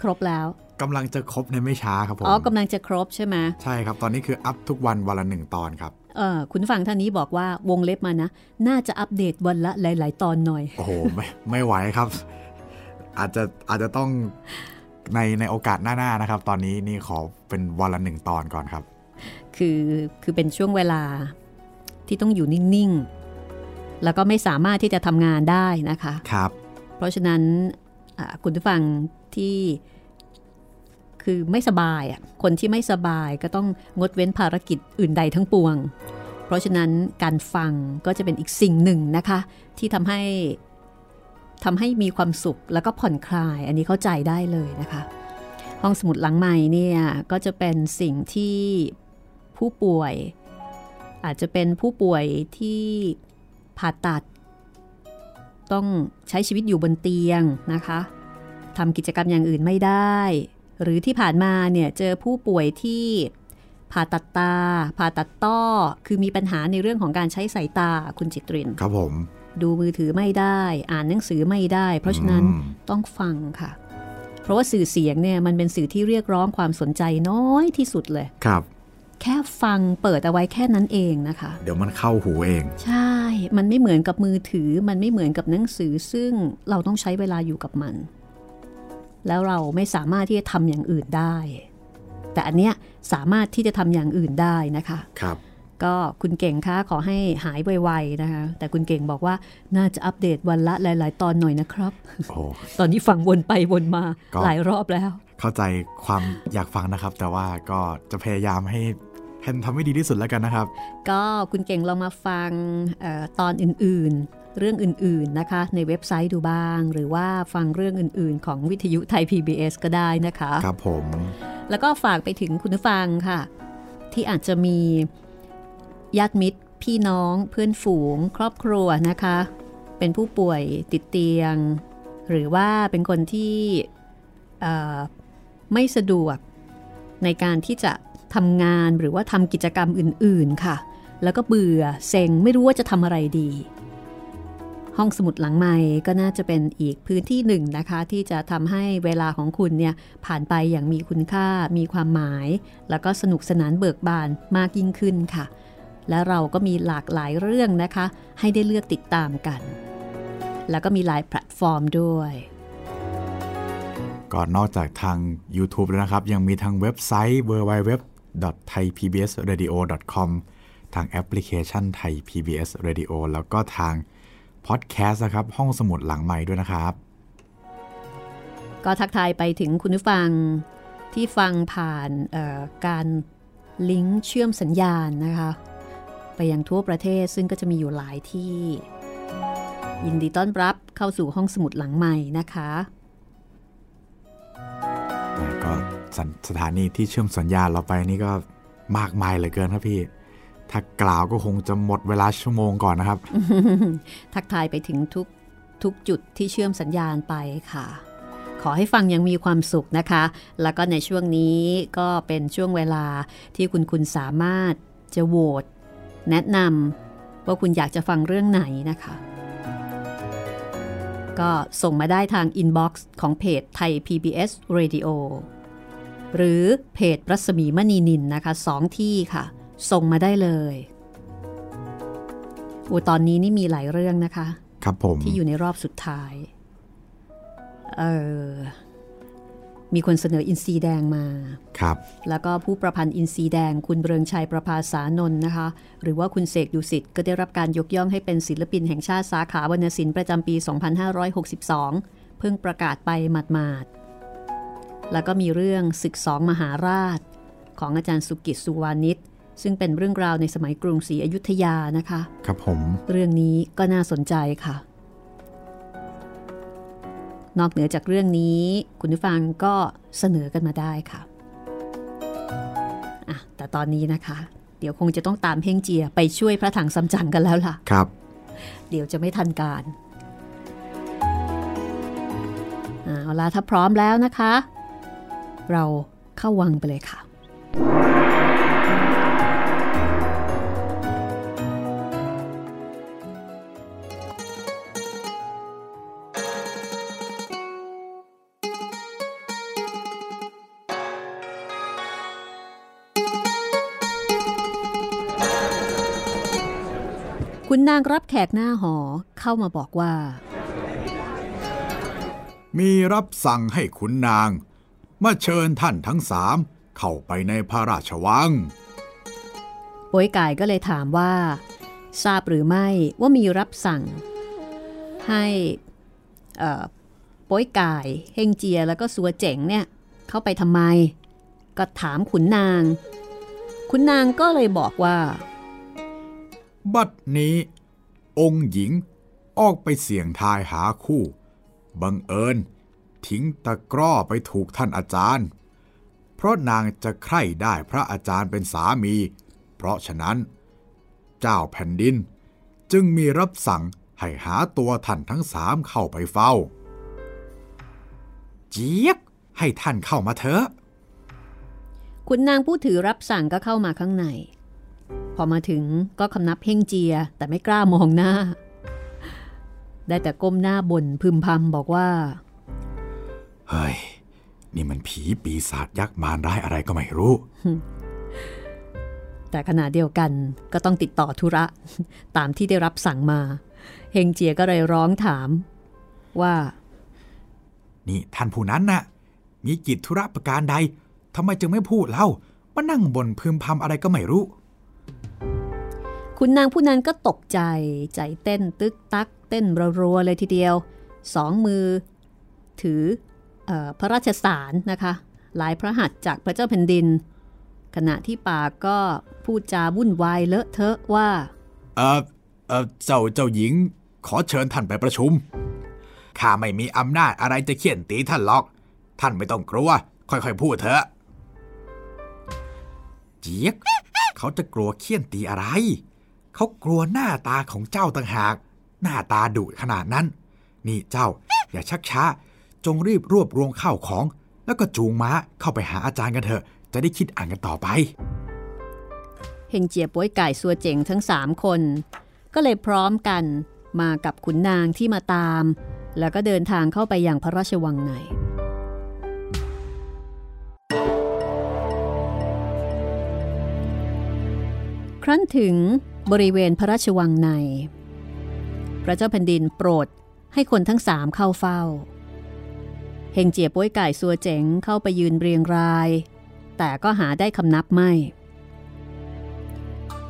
ครบแล้วกำลังจะครบในไม่ช้าครับผม อ๋อกำลังจะครบใช่ไหมใช่ครับตอนนี้คืออัพทุกวันวันละหนึ่งตอนครับเออคุณผู้ฟังท่านนี้บอกว่าวงเล็บมานะ น่าจะอัปเดตวันละหลาย ๆ ตอนหน่อย โอ้โหไม่ไม่ไหวครับ อาจจะอาจจะต้อง ในในโอกาสหน้าๆนะครับ ตอนนี้นี่ขอเป็นวันละหนึ่งตอนก่อนครับ คือคือเป็นช่วงเวลาที่ต้องอยู่นิ่งๆ แล้วก็ไม่สามารถที่จะทำงานได้นะคะครับ เพราะฉะนั้นอ่าคุณผู้ฟังที่คือไม่สบายอะคนที่ไม่สบายก็ต้องงดเว้นภารกิจอื่นใดทั้งปวง เพราะฉะนั้นการฟังก็จะเป็นอีกสิ่งหนึ่งนะคะ ที่ทำให้ ทำให้มีความสุขแล้วก็ผ่อนคลาย อันนี้เข้าใจได้เลยนะคะ ห้องสมุดหลังใหม่เนี่ยก็จะเป็นสิ่งที่ผู้ป่วย อาจจะเป็นผู้ป่วยที่ผ่าตัด ต้องใช้ชีวิตอยู่บนเตียงนะคะทำกิจกรรมอย่างอื่นไม่ได้ หรือที่ผ่านมาเนี่ยเจอผู้ป่วยที่ผ่าตัดตา ผ่าตัดต้อ คือมีปัญหาในเรื่องของการใช้สายตาคุณจิตริน ครับผม ดูมือถือไม่ได้ อ่านหนังสือไม่ได้ เพราะฉะนั้นอืมต้องฟังค่ะ เพราะว่าสื่อเสียงเนี่ยมันเป็นสื่อที่เรียกร้องความสนใจน้อยที่สุดเลยครับ แค่ฟังเปิดเอาไว้แค่นั้นเองนะคะ เดี๋ยวมันเข้าหูเอง ใช่ มันไม่เหมือนกับมือถือ มันไม่เหมือนกับหนังสือ ซึ่งเราต้องใช้เวลาอยู่กับมัน แล้วเราไม่สามารถที่จะทำอย่างอื่นได้ แต่อันเนี้ยสามารถที่จะทำอย่างอื่นได้นะคะ ครับ ก็คุณเก่งคะขอให้หายไวๆนะคะ แต่คุณเก่งบอกว่าน่าจะอัปเดตวันละหลาย ๆ ตอนหน่อยนะครับโอ้ตอนนี้ฟังวนไปวนมาก็หลายรอบแล้ว เข้าใจความอยากฟังนะครับ แต่ว่าก็จะพยายามให้ให้ทำให้ดีที่สุดแล้วกันนะครับ ก็คุณเก่งลองมาฟังเออตอนอื่นๆ เรื่องอื่นๆนะคะ ในเว็บไซต์ดูบ้าง หรือว่าฟังเรื่องอื่นๆ ของวิทยุไทย PBS ก็ได้นะคะ ครับผม แล้วก็ฝากไปถึงคุณผู้ฟังค่ะ ที่อาจจะมี ญาติมิตร พี่น้อง เพื่อนฝูง ครอบครัวนะคะ เป็นผู้ป่วยติดเตียง หรือว่าเป็นคนที่ไม่สะดวกในการที่จะทำงานหรือว่าทำกิจกรรมอื่น ๆ ค่ะ แล้วก็เบื่อเซ็งไม่รู้ว่าจะทำอะไรดี ห้องสมุดหลังใหม่ก็น่าจะเป็นอีกพื้นที่หนึ่งนะคะ ที่จะทำให้เวลาของคุณเนี่ยผ่านไปอย่างมีคุณค่า มีความหมาย แล้วก็สนุกสนานเบิกบานมากยิ่งขึ้นค่ะ และเราก็มีหลากหลายเรื่องนะคะ ให้ได้เลือกติดตามกัน แล้วก็มีหลายแพลตฟอร์มด้วยก่อนนอกจากทาง YouTube แล้วนะครับ ยังมีทางเว็บไซต์ www.thaipbsradio.com ทางแอปพลิเคชันไทย PBS Radio แล้วก็ทางพอดแคสต์นะครับ ห้องสมุดหลังใหม่ด้วยนะครับ ก็ทักทายไปถึงคุณผู้ฟังที่ฟังผ่านเอ่อการลิงก์เชื่อมสัญญาณนะคะ ไปยังทั่วประเทศซึ่งก็จะมีอยู่หลายที่ ยินดีต้อนรับเข้าสู่ห้องสมุดหลังใหม่นะคะก็สถสถานีที่เชื่อมสัญญาณเราไปนี่ก็มากมายเหลือเกินครับพี่ ถ้ากล่าวก็คงจะหมดเวลาชั่วโมงก่อนนะครับ ทักทายไปถึงทุกทุกจุดที่เชื่อมสัญญาณไปค่ะ ขอให้ฟังยังมีความสุขนะคะ แล้วก็ในช่วงนี้ก็เป็นช่วงเวลาที่คุณคุณสามารถจะโหวต แนะนำว่าคุณอยากจะฟังเรื่องไหนนะคะ ก็ส่งมาได้ทาง inbox ของเพจไทย PBS Radio หรือเพจรัศมีมณีนิลนะคะสองที่ค่ะ ส่งมาได้เลยโอ้ตอนนี้นี่มีหลายเรื่องนะคะ ครับผม ที่อยู่ในรอบสุดท้าย เออ มีคนเสนออินทรีแดงมาครับแล้วก็ผู้ประพันธ์อินทรีแดง คุณเริงชัยประภาษานนท์นะคะ หรือว่าคุณเศกดุสิตก็ได้รับการยกย่องให้เป็นศิลปินแห่งชาติสาขาวรรณศิลป์ประจำปี 2562 เพิ่งประกาศไปหมาดๆ แล้วก็มีเรื่องศึกสองมหาราช ของอาจารย์สุกิจสุวานิชซึ่งเป็นเรื่องราวในสมัยกรุงศรีอยุธยานะคะ ครับผม เรื่องนี้ก็น่าสนใจค่ะ นอกเหนือจากเรื่องนี้ คุณผู้ฟังก็เสนอกันมาได้ค่ะอะ แต่ตอนนี้นะคะ เดี๋ยวคงจะต้องตามเพ่งเจียไปช่วยพระถังซัมจั๋งกันแล้วล่ะ ครับ เดี๋ยวจะไม่ทันการอ่าเอาล่ะถ้าพร้อมแล้วนะคะ เราเข้าวังไปเลยค่ะ นางรับแขกหน้าหอเข้ามาบอกว่า มีรับสั่งให้ขุนนาง มาเชิญท่านทั้งสามเข้าไปในพระราชวังโป้ยกายก็เลยถามว่า ทราบหรือไม่ว่ามีรับสั่ง ให้เอ่อโป้ยกายเฮงเจียแล้วก็สัวเจ๋งเนี่ยเข้าไปทำไม ก็ถามขุนนาง ขุนนางก็เลยบอกว่า บัดนี้ องค์หญิงออกไปเสี่ยงทายหาคู่ บังเอิญ ทิ้งตะกร้อไปถูกท่านอาจารย์ เพราะนางจะใคร่ได้พระอาจารย์เป็นสามี เพราะฉะนั้น เจ้าแผ่นดิน จึงมีรับสั่งให้หาตัวท่านทั้งสามเข้าไปเฝ้า เจี๊ยบให้ท่านเข้ามาเถอะขุนนางผู้ถือรับสั่งก็เข้ามาข้างใน พอมาถึงก็คำนับเฮงเจียแต่ไม่กล้ามองหน้า ได้แต่ก้มหน้าบ่นพึมพำบอกว่า เฮ้ย นี่มันผีปีศาจยักษ์มารร้ายอะไรก็ไม่รู้ แต่ขณะเดียวกันก็ต้องติดต่อธุระ ตามที่ได้รับสั่งมา เฮงเจียก็เลยร้องถามว่า นี่ท่านผู้นั้นน่ะ มีกิจธุระประการใดทำไมจึงไม่พูดเล่ามานั่งบนพึมพำอะไรก็ไม่รู้ คุณนางผู้นั้นก็ตกใจใจเต้นตึกตัก เต้นรัวๆเลยทีเดียว สองมือ ถือเออพระราชสารนะคะลายพระหัตถ์จากพระเจ้าแผ่นดิน ขณะที่ปากก็พูดจาวุ่นวายเลอะเทอะว่าเออเออเจ้าเจ้าหญิงขอเชิญท่านไปประชุมข้าไม่มีอำนาจอะไรจะเขียนตีท่านหรอก ท่านไม่ต้องกลัว ค่อยๆพูดเถอะเจี๊ยกเขาจะกลัวเคี่ยนตีอะไร เขากลัวหน้าตาของเจ้าต่างหาก หน้าตาดุขนาดนั้น นี่เจ้าอย่าชักช้า จงรีบรวบรวมข้าวของ แล้วก็จูงม้าเข้าไปหาอาจารย์กันเถอะ จะได้คิดอ่านกันต่อไปเฮงเจียป้วยไก่สัวเจ๋งทั้งสามคน ก็เลยพร้อมกันมากับขุนนางที่มาตาม แล้วก็เดินทางเข้าไปอยังพระราชวังใน ครั้นถึงบริเวณพระราชวังใน พระเจ้าแผ่นดินโปรดให้คนทั้งสามเข้าเฝ้า เฮงเจียป้วยไก่สัวเจ๋งเข้าไปยืนเรียงราย แต่ก็หาได้คำนับไม่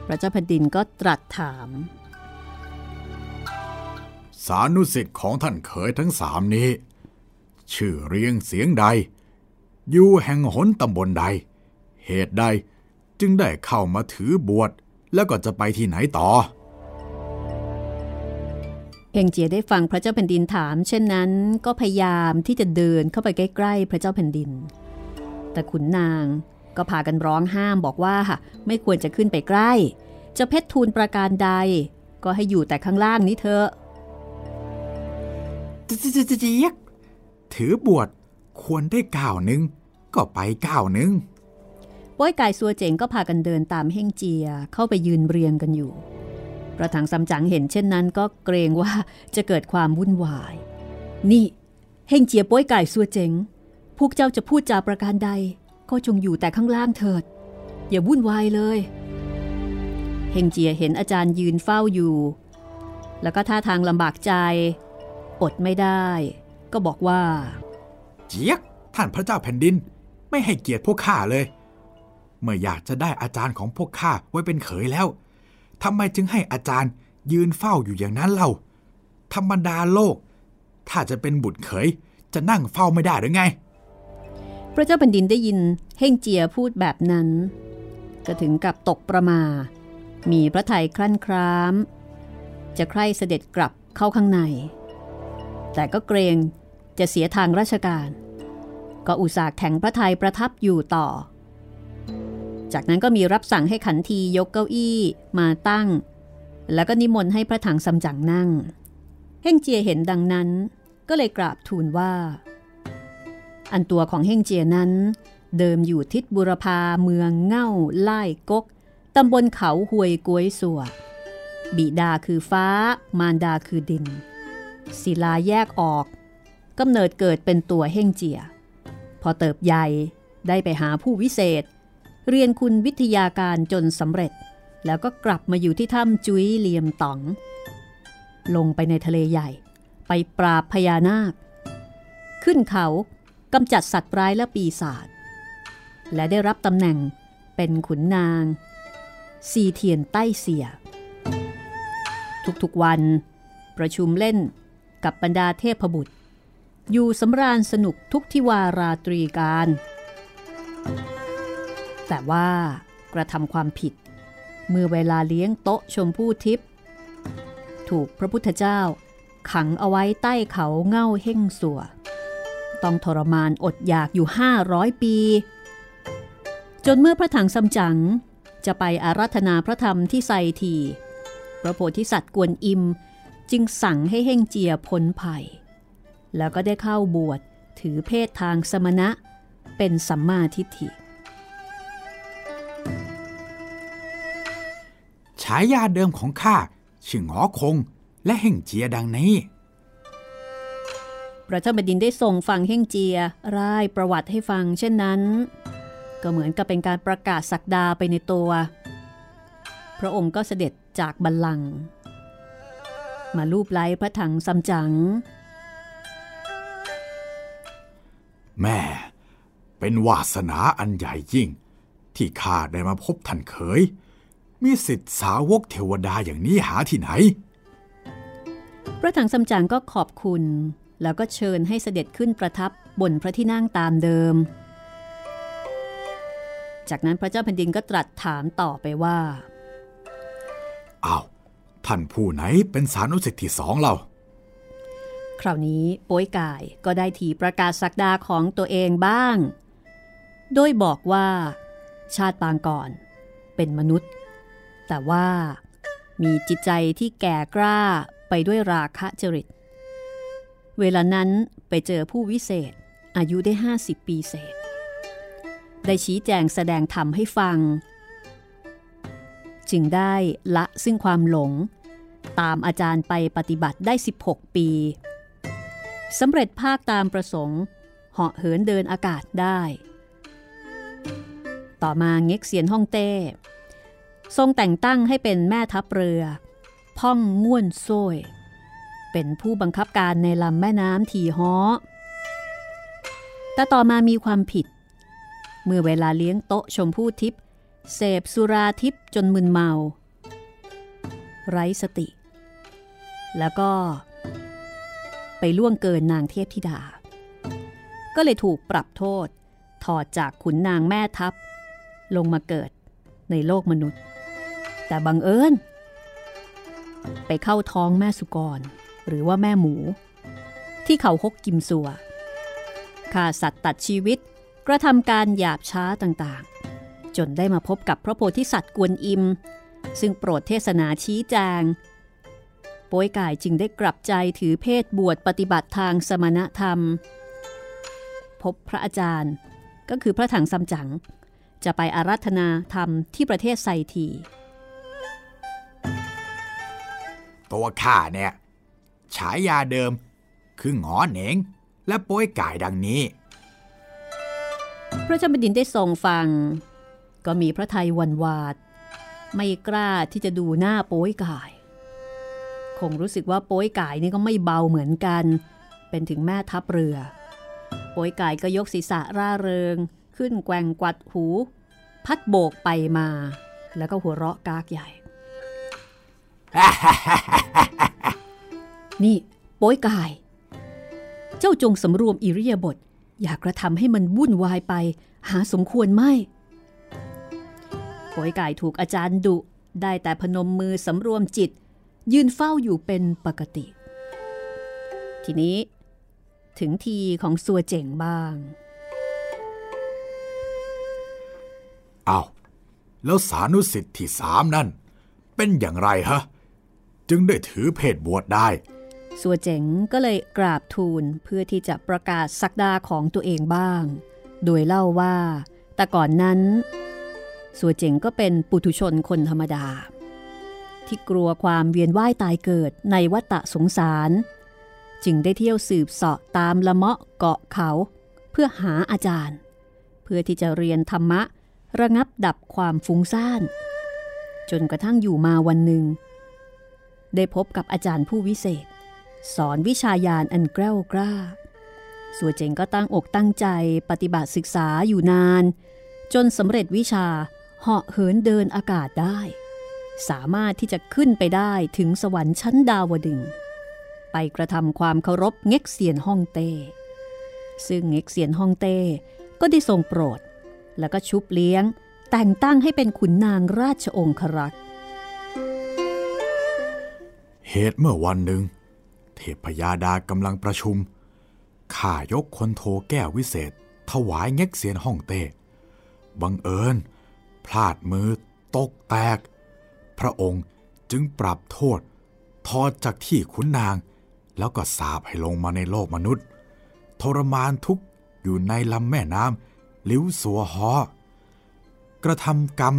พระเจ้าแผ่นดินก็ตรัสถาม สานุสิทธิ์ของท่านเขยทั้งสามนี้ ชื่อเรียงเสียงใด อยู่แห่งหนตำบลใด เหตุใดจึงได้เข้ามาถือบวช แล้วก็จะไปที่ไหนต่อเฮงเจียได้ฟังพระเจ้าแผ่นดินถาม เช่นนั้นก็พยายามที่จะเดินเข้าไปใกล้ๆ พระเจ้าแผ่นดิน แต่ขุนนางก็พากันร้องห้ามบอกว่าไม่ควรจะขึ้นไปใกล้ จะเพชรทูลประการใด ก็ให้อยู่แต่ข้างล่างนี้เถอะเจี๊ยกถือบวชควรได้ก้าวหนึ่งก็ไปก้าวหนึ่ง ป้อยกายซัวเจ๋งก็พากันเดินตามเฮ่งเจียเข้าไปยืนเรียงกันอยู่พระถังซัมจังเห็นเช่นนั้นก็เกรงว่าจะเกิดความวุ่นวาย นี่เฮ่งเจียป้อยกายซัวเจ๋ง พวกเจ้าจะพูดจาประการใด ก็จงอยู่แต่ข้างล่างเถิด อย่าวุ่นวายเลยเฮงเจียเห็นอาจารย์ยืนเฝ้าอยู่ แล้วก็ท่าทางลำบากใจ อดไม่ได้ ก็บอกว่า เจี๊ยกท่านพระเจ้าแผ่นดิน ไม่ให้เกียรติพวกข้าเลย เมื่ออยากจะได้อาจารย์ของพวกข้าไว้เป็นเขยแล้วทำไมจึงให้อาจารย์ยืนเฝ้าอยู่อย่างนั้นเล่า ธรรมดาโลก ถ้าจะเป็นบุตรเขย จะนั่งเฝ้าไม่ได้หรือไง พระเจ้าแผ่นดินได้ยินเฮ่งเจียพูดแบบนั้น ก็ถึงกับตกประมา มีพระไทยคลั่นคราม จะใคร่เสด็จกลับเข้าข้างใน แต่ก็เกรงจะเสียทางราชการ ก็อุตส่าห์แข็งพระไทยประทับอยู่ต่อ จากนั้นก็มีรับสั่งให้ขันทียกเก้าอี้มาตั้ง แล้วก็นิมนต์ให้พระถังซัมจั๋งนั่ง เฮ่งเจียเห็นดังนั้น ก็เลยกราบทูลว่า อันตัวของเฮ่งเจียนั้น เดิมอยู่ทิศบุรพาเมืองเง่าไล่กกตำบลเขาหวยกวยสัวบิดาคือฟ้า มารดาคือดิน ศิลาแยกออกกำเนิดเกิดเป็นตัวเฮ่งเจีย พอเติบใหญ่ได้ไปหาผู้วิเศษ เรียนคุณวิทยาการจนสำเร็จ แล้วก็กลับมาอยู่ที่ถ้ำจุ้ยเหลียมต๋อง ลงไปในทะเลใหญ่ ไปปราบพญานาค ขึ้นเขากำจัดสัตว์ร้ายและปีศาจและได้รับตำแหน่งเป็นขุนนาง ซีเทียนใต้เสีย ทุกๆวัน ประชุมเล่นกับบรรดาเทพบุตร อยู่สำราญสนุกทุกทิวาราตรีการ แต่ว่ากระทำความผิด เมื่อเวลาเลี้ยงโต๊ะชมพู่ทิพย์ถูกพระพุทธเจ้า ขังเอาไว้ใต้เขาเง่าเฮ่งสัว ต้องทรมานอดอยากอยู่ 500 ปี จนเมื่อพระถังซัมจั๋งจะไปอารัธนาพระธรรมที่ไซที พระโพธิสัตว์กวนอิมจึงสั่งให้เฮ่งเจียพ้นภัย แล้วก็ได้เข้าบวชถือเพศทางสมณะเป็นสัมมาทิฏฐิ ฉายาเดิมของข้าชื่อหงอคงและเฮ่งเจียดังนี้ พระเจ้าแผ่นดินได้ส่งฟังเฮ่งเจียร่ายประวัติให้ฟังเช่นนั้น ก็เหมือนกับเป็นการประกาศสักดาไปในตัว พระองค์ก็เสด็จจากบัลลังก์มาลูบไล้พระถังซัมจั๋งแม่ เป็นวาสนาอันใหญ่ยิ่ง ที่ข้าได้มาพบท่านเคย มีสิทธิสาวกเทวดาอย่างนี้หาที่ไหน พระถังซัมจั๋งก็ขอบคุณ แล้วก็เชิญให้เสด็จขึ้นประทับบนพระที่นั่งตามเดิม จากนั้นพระเจ้าแผ่นดินก็ตรัสถามต่อไปว่าอ้าวท่านผู้ไหนเป็นสานุสิทธิ์ที่สองเราคราวนี้โป้ยกายก็ได้ถีประกาศสักดาของตัวเองบ้าง โดยบอกว่า ชาติปางก่อน เป็นมนุษย์ แต่ว่ามีจิตใจที่แก่กล้าไปด้วยราคะจริต เวลานั้นไปเจอผู้วิเศษ อายุได้ 50 ปีเศษ ได้ชี้แจงแสดงธรรมให้ฟัง จึงได้ละซึ่งความหลง ตามอาจารย์ไปปฏิบัติได้ 16 ปีสำเร็จภาคตามประสงค์ เหาะเหินเดินอากาศได้ ต่อมาเง็กเซียนฮ่องเต้ ทรงแต่งตั้งให้เป็นแม่ทัพเรือ พ่องง่วนโซยเป็นผู้บังคับการในลำแม่น้ำทีฮ้อ แต่ต่อมามีความผิด เมื่อเวลาเลี้ยงโต๊ะชมพู่ทิพย์เสพสุราทิพย์จนมึนเมา ไร้สติ แล้วก็ ไปล่วงเกินนางเทพธิดา ก็เลยถูกปรับโทษ ถอดจากขุนนางแม่ทัพ ลงมาเกิดในโลกมนุษย์ แต่บังเอิญไปเข้าท้องแม่สุกร หรือว่าแม่หมู ที่เขาฮกกิมสัวฆ่าสัตว์ตัดชีวิตกระทำการหยาบช้าต่างๆ จนได้มาพบกับพระโพธิสัตว์กวนอิม ซึ่งโปรดเทศนาชี้แจงโป้ยกายจึงได้กลับใจถือเพศบวชปฏิบัติทางสมณธรรม พบพระอาจารย์ก็คือพระถังซัมจั๋งจะไปอารัธนาธรรมที่ประเทศไซที ตัวข้าเนี่ย ฉายาเดิมคือหงอเหนงและโป้ยก่ายดังนี้ พระเจ้าแผ่นดินได้ทรงฟัง ก็มีพระไทยวันวาด ไม่กล้าที่จะดูหน้าโป้ยก่าย คงรู้สึกว่าโป้ยก่ายนี่ก็ไม่เบาเหมือนกัน เป็นถึงแม่ทัพเรือ โป้ยก่ายก็ยกศีรษะร่าเริง ขึ้นแกว่งกวัดหู พัดโบกไปมา แล้วก็หัวเราะกากใหญ่ นี่โป้ยกาย เจ้าจงสำรวมอิริยาบถอย่ากระทำให้มันวุ่นวายไป หาสมควรไม่โป้ยกายถูกอาจารย์ดุ ได้แต่พนมมือสำรวมจิต ยืนเฝ้าอยู่เป็นปกติ ทีนี้ถึงทีของสัวเจ๋งบ้างเอาวแล้วสานุสิทธิ์ที่สามนั่น เป็นอย่างไรฮะ จึงได้ถือเพศบวชได้ สัวเจ๋งก็เลยกราบทูลเพื่อที่จะประกาศสักดาของตัวเองบ้าง โดยเล่าว่า แต่ก่อนนั้น สัวเจ๋งก็เป็นปุถุชนคนธรรมดา ที่กลัวความเวียนว่ายตายเกิดในวัฏสงสาร จึงได้เที่ยวสืบเสาะตามละเมาะเกาะเขา เพื่อหาอาจารย์ เพื่อที่จะเรียนธรรมะระงับดับความฟุ้งซ่าน จนกระทั่งอยู่มาวันหนึ่ง ได้พบกับอาจารย์ผู้วิเศษ สอนวิชายานอันแกล้วกล้า สัวเจ๋งก็ตั้งอกตั้งใจปฏิบัติศึกษาอยู่นาน จนสำเร็จวิชาเหาะเหินเดินอากาศได้ สามารถที่จะขึ้นไปได้ถึงสวรรค์ชั้นดาวดึง ไปกระทำความเคารพเง็กเซียนฮ่องเต้ ซึ่งเง็กเซียนฮ่องเต้ก็ได้ทรงโปรด แล้วก็ชุบเลี้ยงแต่งตั้งให้เป็นขุนนางราชองครักษ์ เหตุเมื่อวันหนึ่ง เทพยาดากำลังประชุม ข้ายกคนโทแก้ววิเศษ ถวายเง็กเสียนห้องเต้บังเอิญ พลาดมือตกแตก พระองค์จึงปรับโทษ ทอดจากที่ขุนนาง แล้วก็สาบให้ลงมาในโลกมนุษย์ ทรมานทุกอยู่ในลำแม่น้ำลิ้วสัวหอกระทำกรรม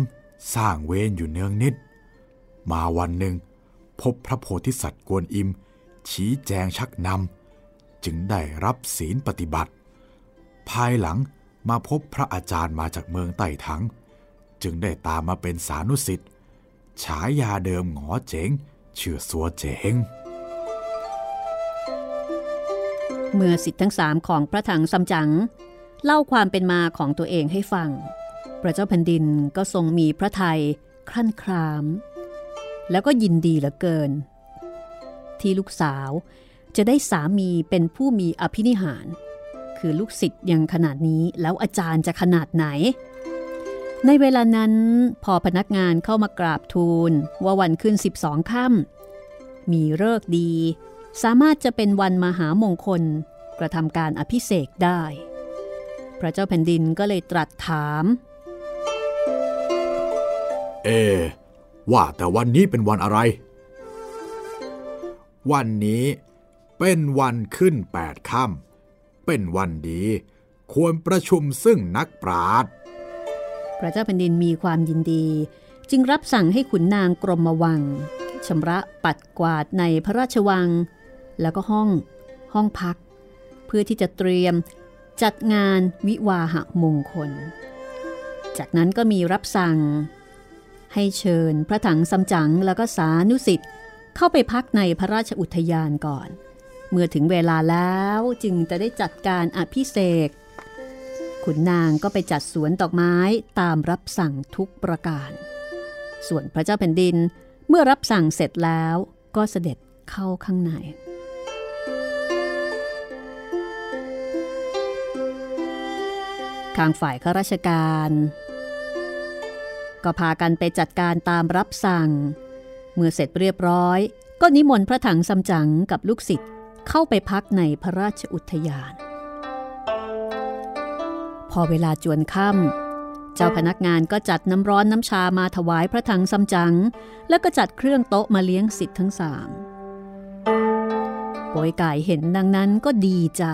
สร้างเวรอยู่เนืองนิด มาวันหนึ่ง พบพระโพธิสัตว์กวนอิม ชี้แจงชักนำจึงได้รับศีลปฏิบัติ ภายหลังมาพบพระอาจารย์มาจากเมืองไต่ถัง จึงได้ตามมาเป็นสานุสิทธิ์ฉายาเดิมหงอเจ๋งชื่อสัวเจ๋งเมื่อสิทธิ์ทั้งสามของพระถังซัมจั๋งเล่าความเป็นมาของตัวเองให้ฟัง พระเจ้าแผ่นดินก็ทรงมีพระทัยครั่นคราม แล้วก็ยินดีเหลือเกิน ที่ลูกสาวจะได้สามีเป็นผู้มีอภินิหาร คือลูกศิษย์ยังขนาดนี้แล้วอาจารย์จะขนาดไหน ในเวลานั้นพอพนักงานเข้ามากราบทูลว่าวันขึ้น 12ค่ำมีเลิกษ์ดี สามารถจะเป็นวันมหามงคลกระทำการอภิเษกได้ พระเจ้าแผ่นดินก็เลยตรัสถาม เอ ว่าแต่วันนี้เป็นวันอะไร วันนี้เป็นวันขึ้นแปดค่ำเป็นวันดี ควรประชุมซึ่งนักปราชญ์พระเจ้าแผ่นดินมีความยินดี จึงรับสั่งให้ขุนนางกรมวังชำระปัดกวาดในพระราชวัง แล้วก็ห้องห้องพัก เพื่อที่จะเตรียมจัดงานวิวาหมงคล จากนั้นก็มีรับสั่ง ให้เชิญพระถังซัมจั๋งแล้วก็สานุสิทธิ์เข้าไปพักในพระราชอุทยานก่อน เมื่อถึงเวลาแล้วจึงจะได้จัดการอภิเษกขุนนางก็ไปจัดสวนดอกไม้ตามรับสั่งทุกประการ ส่วนพระเจ้าแผ่นดินเมื่อรับสั่งเสร็จแล้วก็เสด็จเข้าข้างใน ทางฝ่ายข้าราชการ ก็พากันไปจัดการตามรับสั่ง เมื่อเสร็จเรียบร้อย ก็นิมนต์พระถังซัมจั๋งกับลูกศิษย์เข้าไปพักในพระราชอุทยาน พอเวลาจวนค่ำเจ้าพนักงานก็จัดน้ำร้อนน้ำชามาถวายพระถังซัมจั๋งแล้วก็จัดเครื่องโต๊ะมาเลี้ยงสิทธิ์ทั้งสามโปยไก่เห็นดังนั้นก็ดีใจ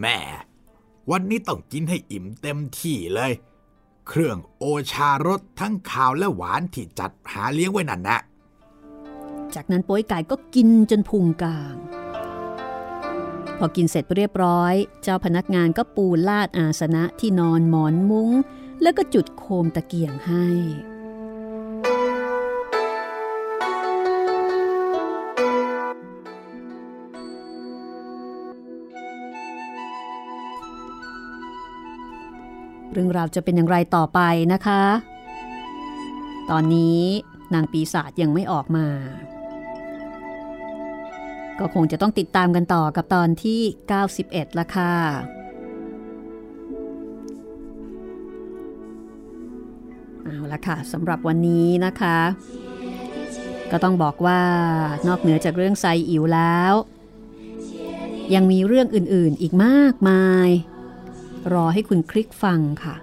แม่ วันนี้ต้องกินให้อิ่มเต็มที่เลย เครื่องโอชารสทั้งขาวและหวานที่จัดหาเลี้ยงไว้นั่นนะจากนั้นป้ยไก่ก็กินจนพุงกลาง พอกินเสร็จเรียบร้อย เจ้าพนักงานก็ปูลาดอาสนะที่นอนหมอนมุง้ง แล้วก็จุดโคมตะเกียงให้ เรื่องราวจะเป็นอย่างไรต่อไปนะคะ ตอนนี้นางปีศาจยังไม่ออกมา ก็คงจะต้องติดตามกันต่อกับตอนที่ 91 ละค่ะ เอาละค่ะสำหรับวันนี้นะคะ ก็ต้องบอกว่านอกเหนือจากเรื่องไซอิ๋วแล้ว ยังมีเรื่องอื่นๆอีกมากมาย รอให้คุณคลิกฟังค่ะ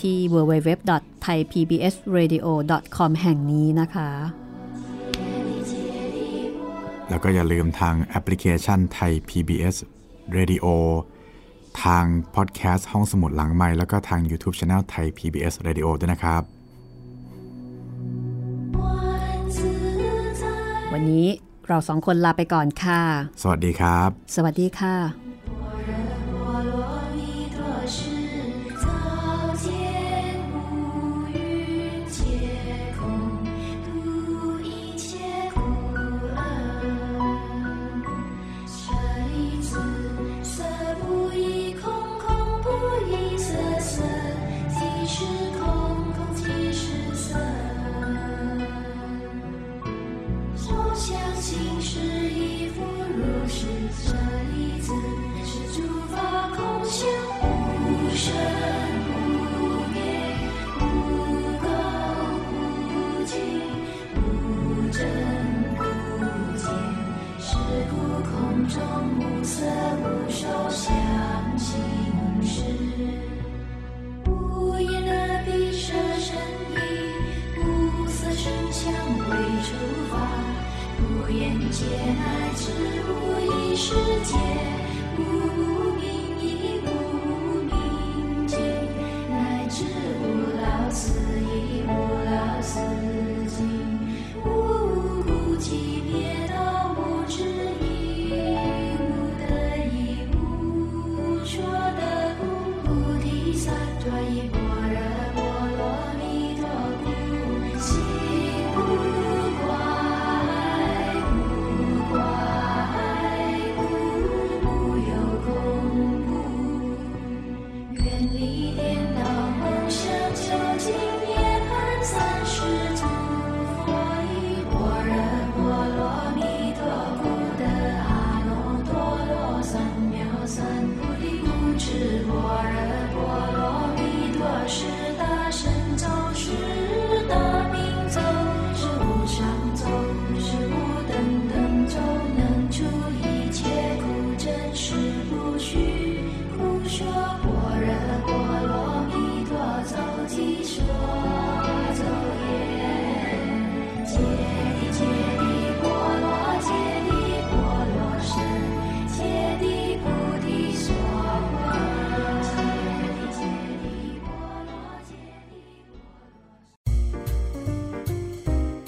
ที่ www.thaipbsradio.com แห่งนี้นะคะ แล้วก็อย่าลืมทางแอปพลิเคชันไทย PBS Radio ทางพอดแคสต์ห้องสมุดหลังไม้แล้วก็ทาง YouTube Channel ไทย PBS Radio ด้วยนะครับ วันนี้เราสองคนลาไปก่อนค่ะ สวัสดีครับ สวัสดีค่ะ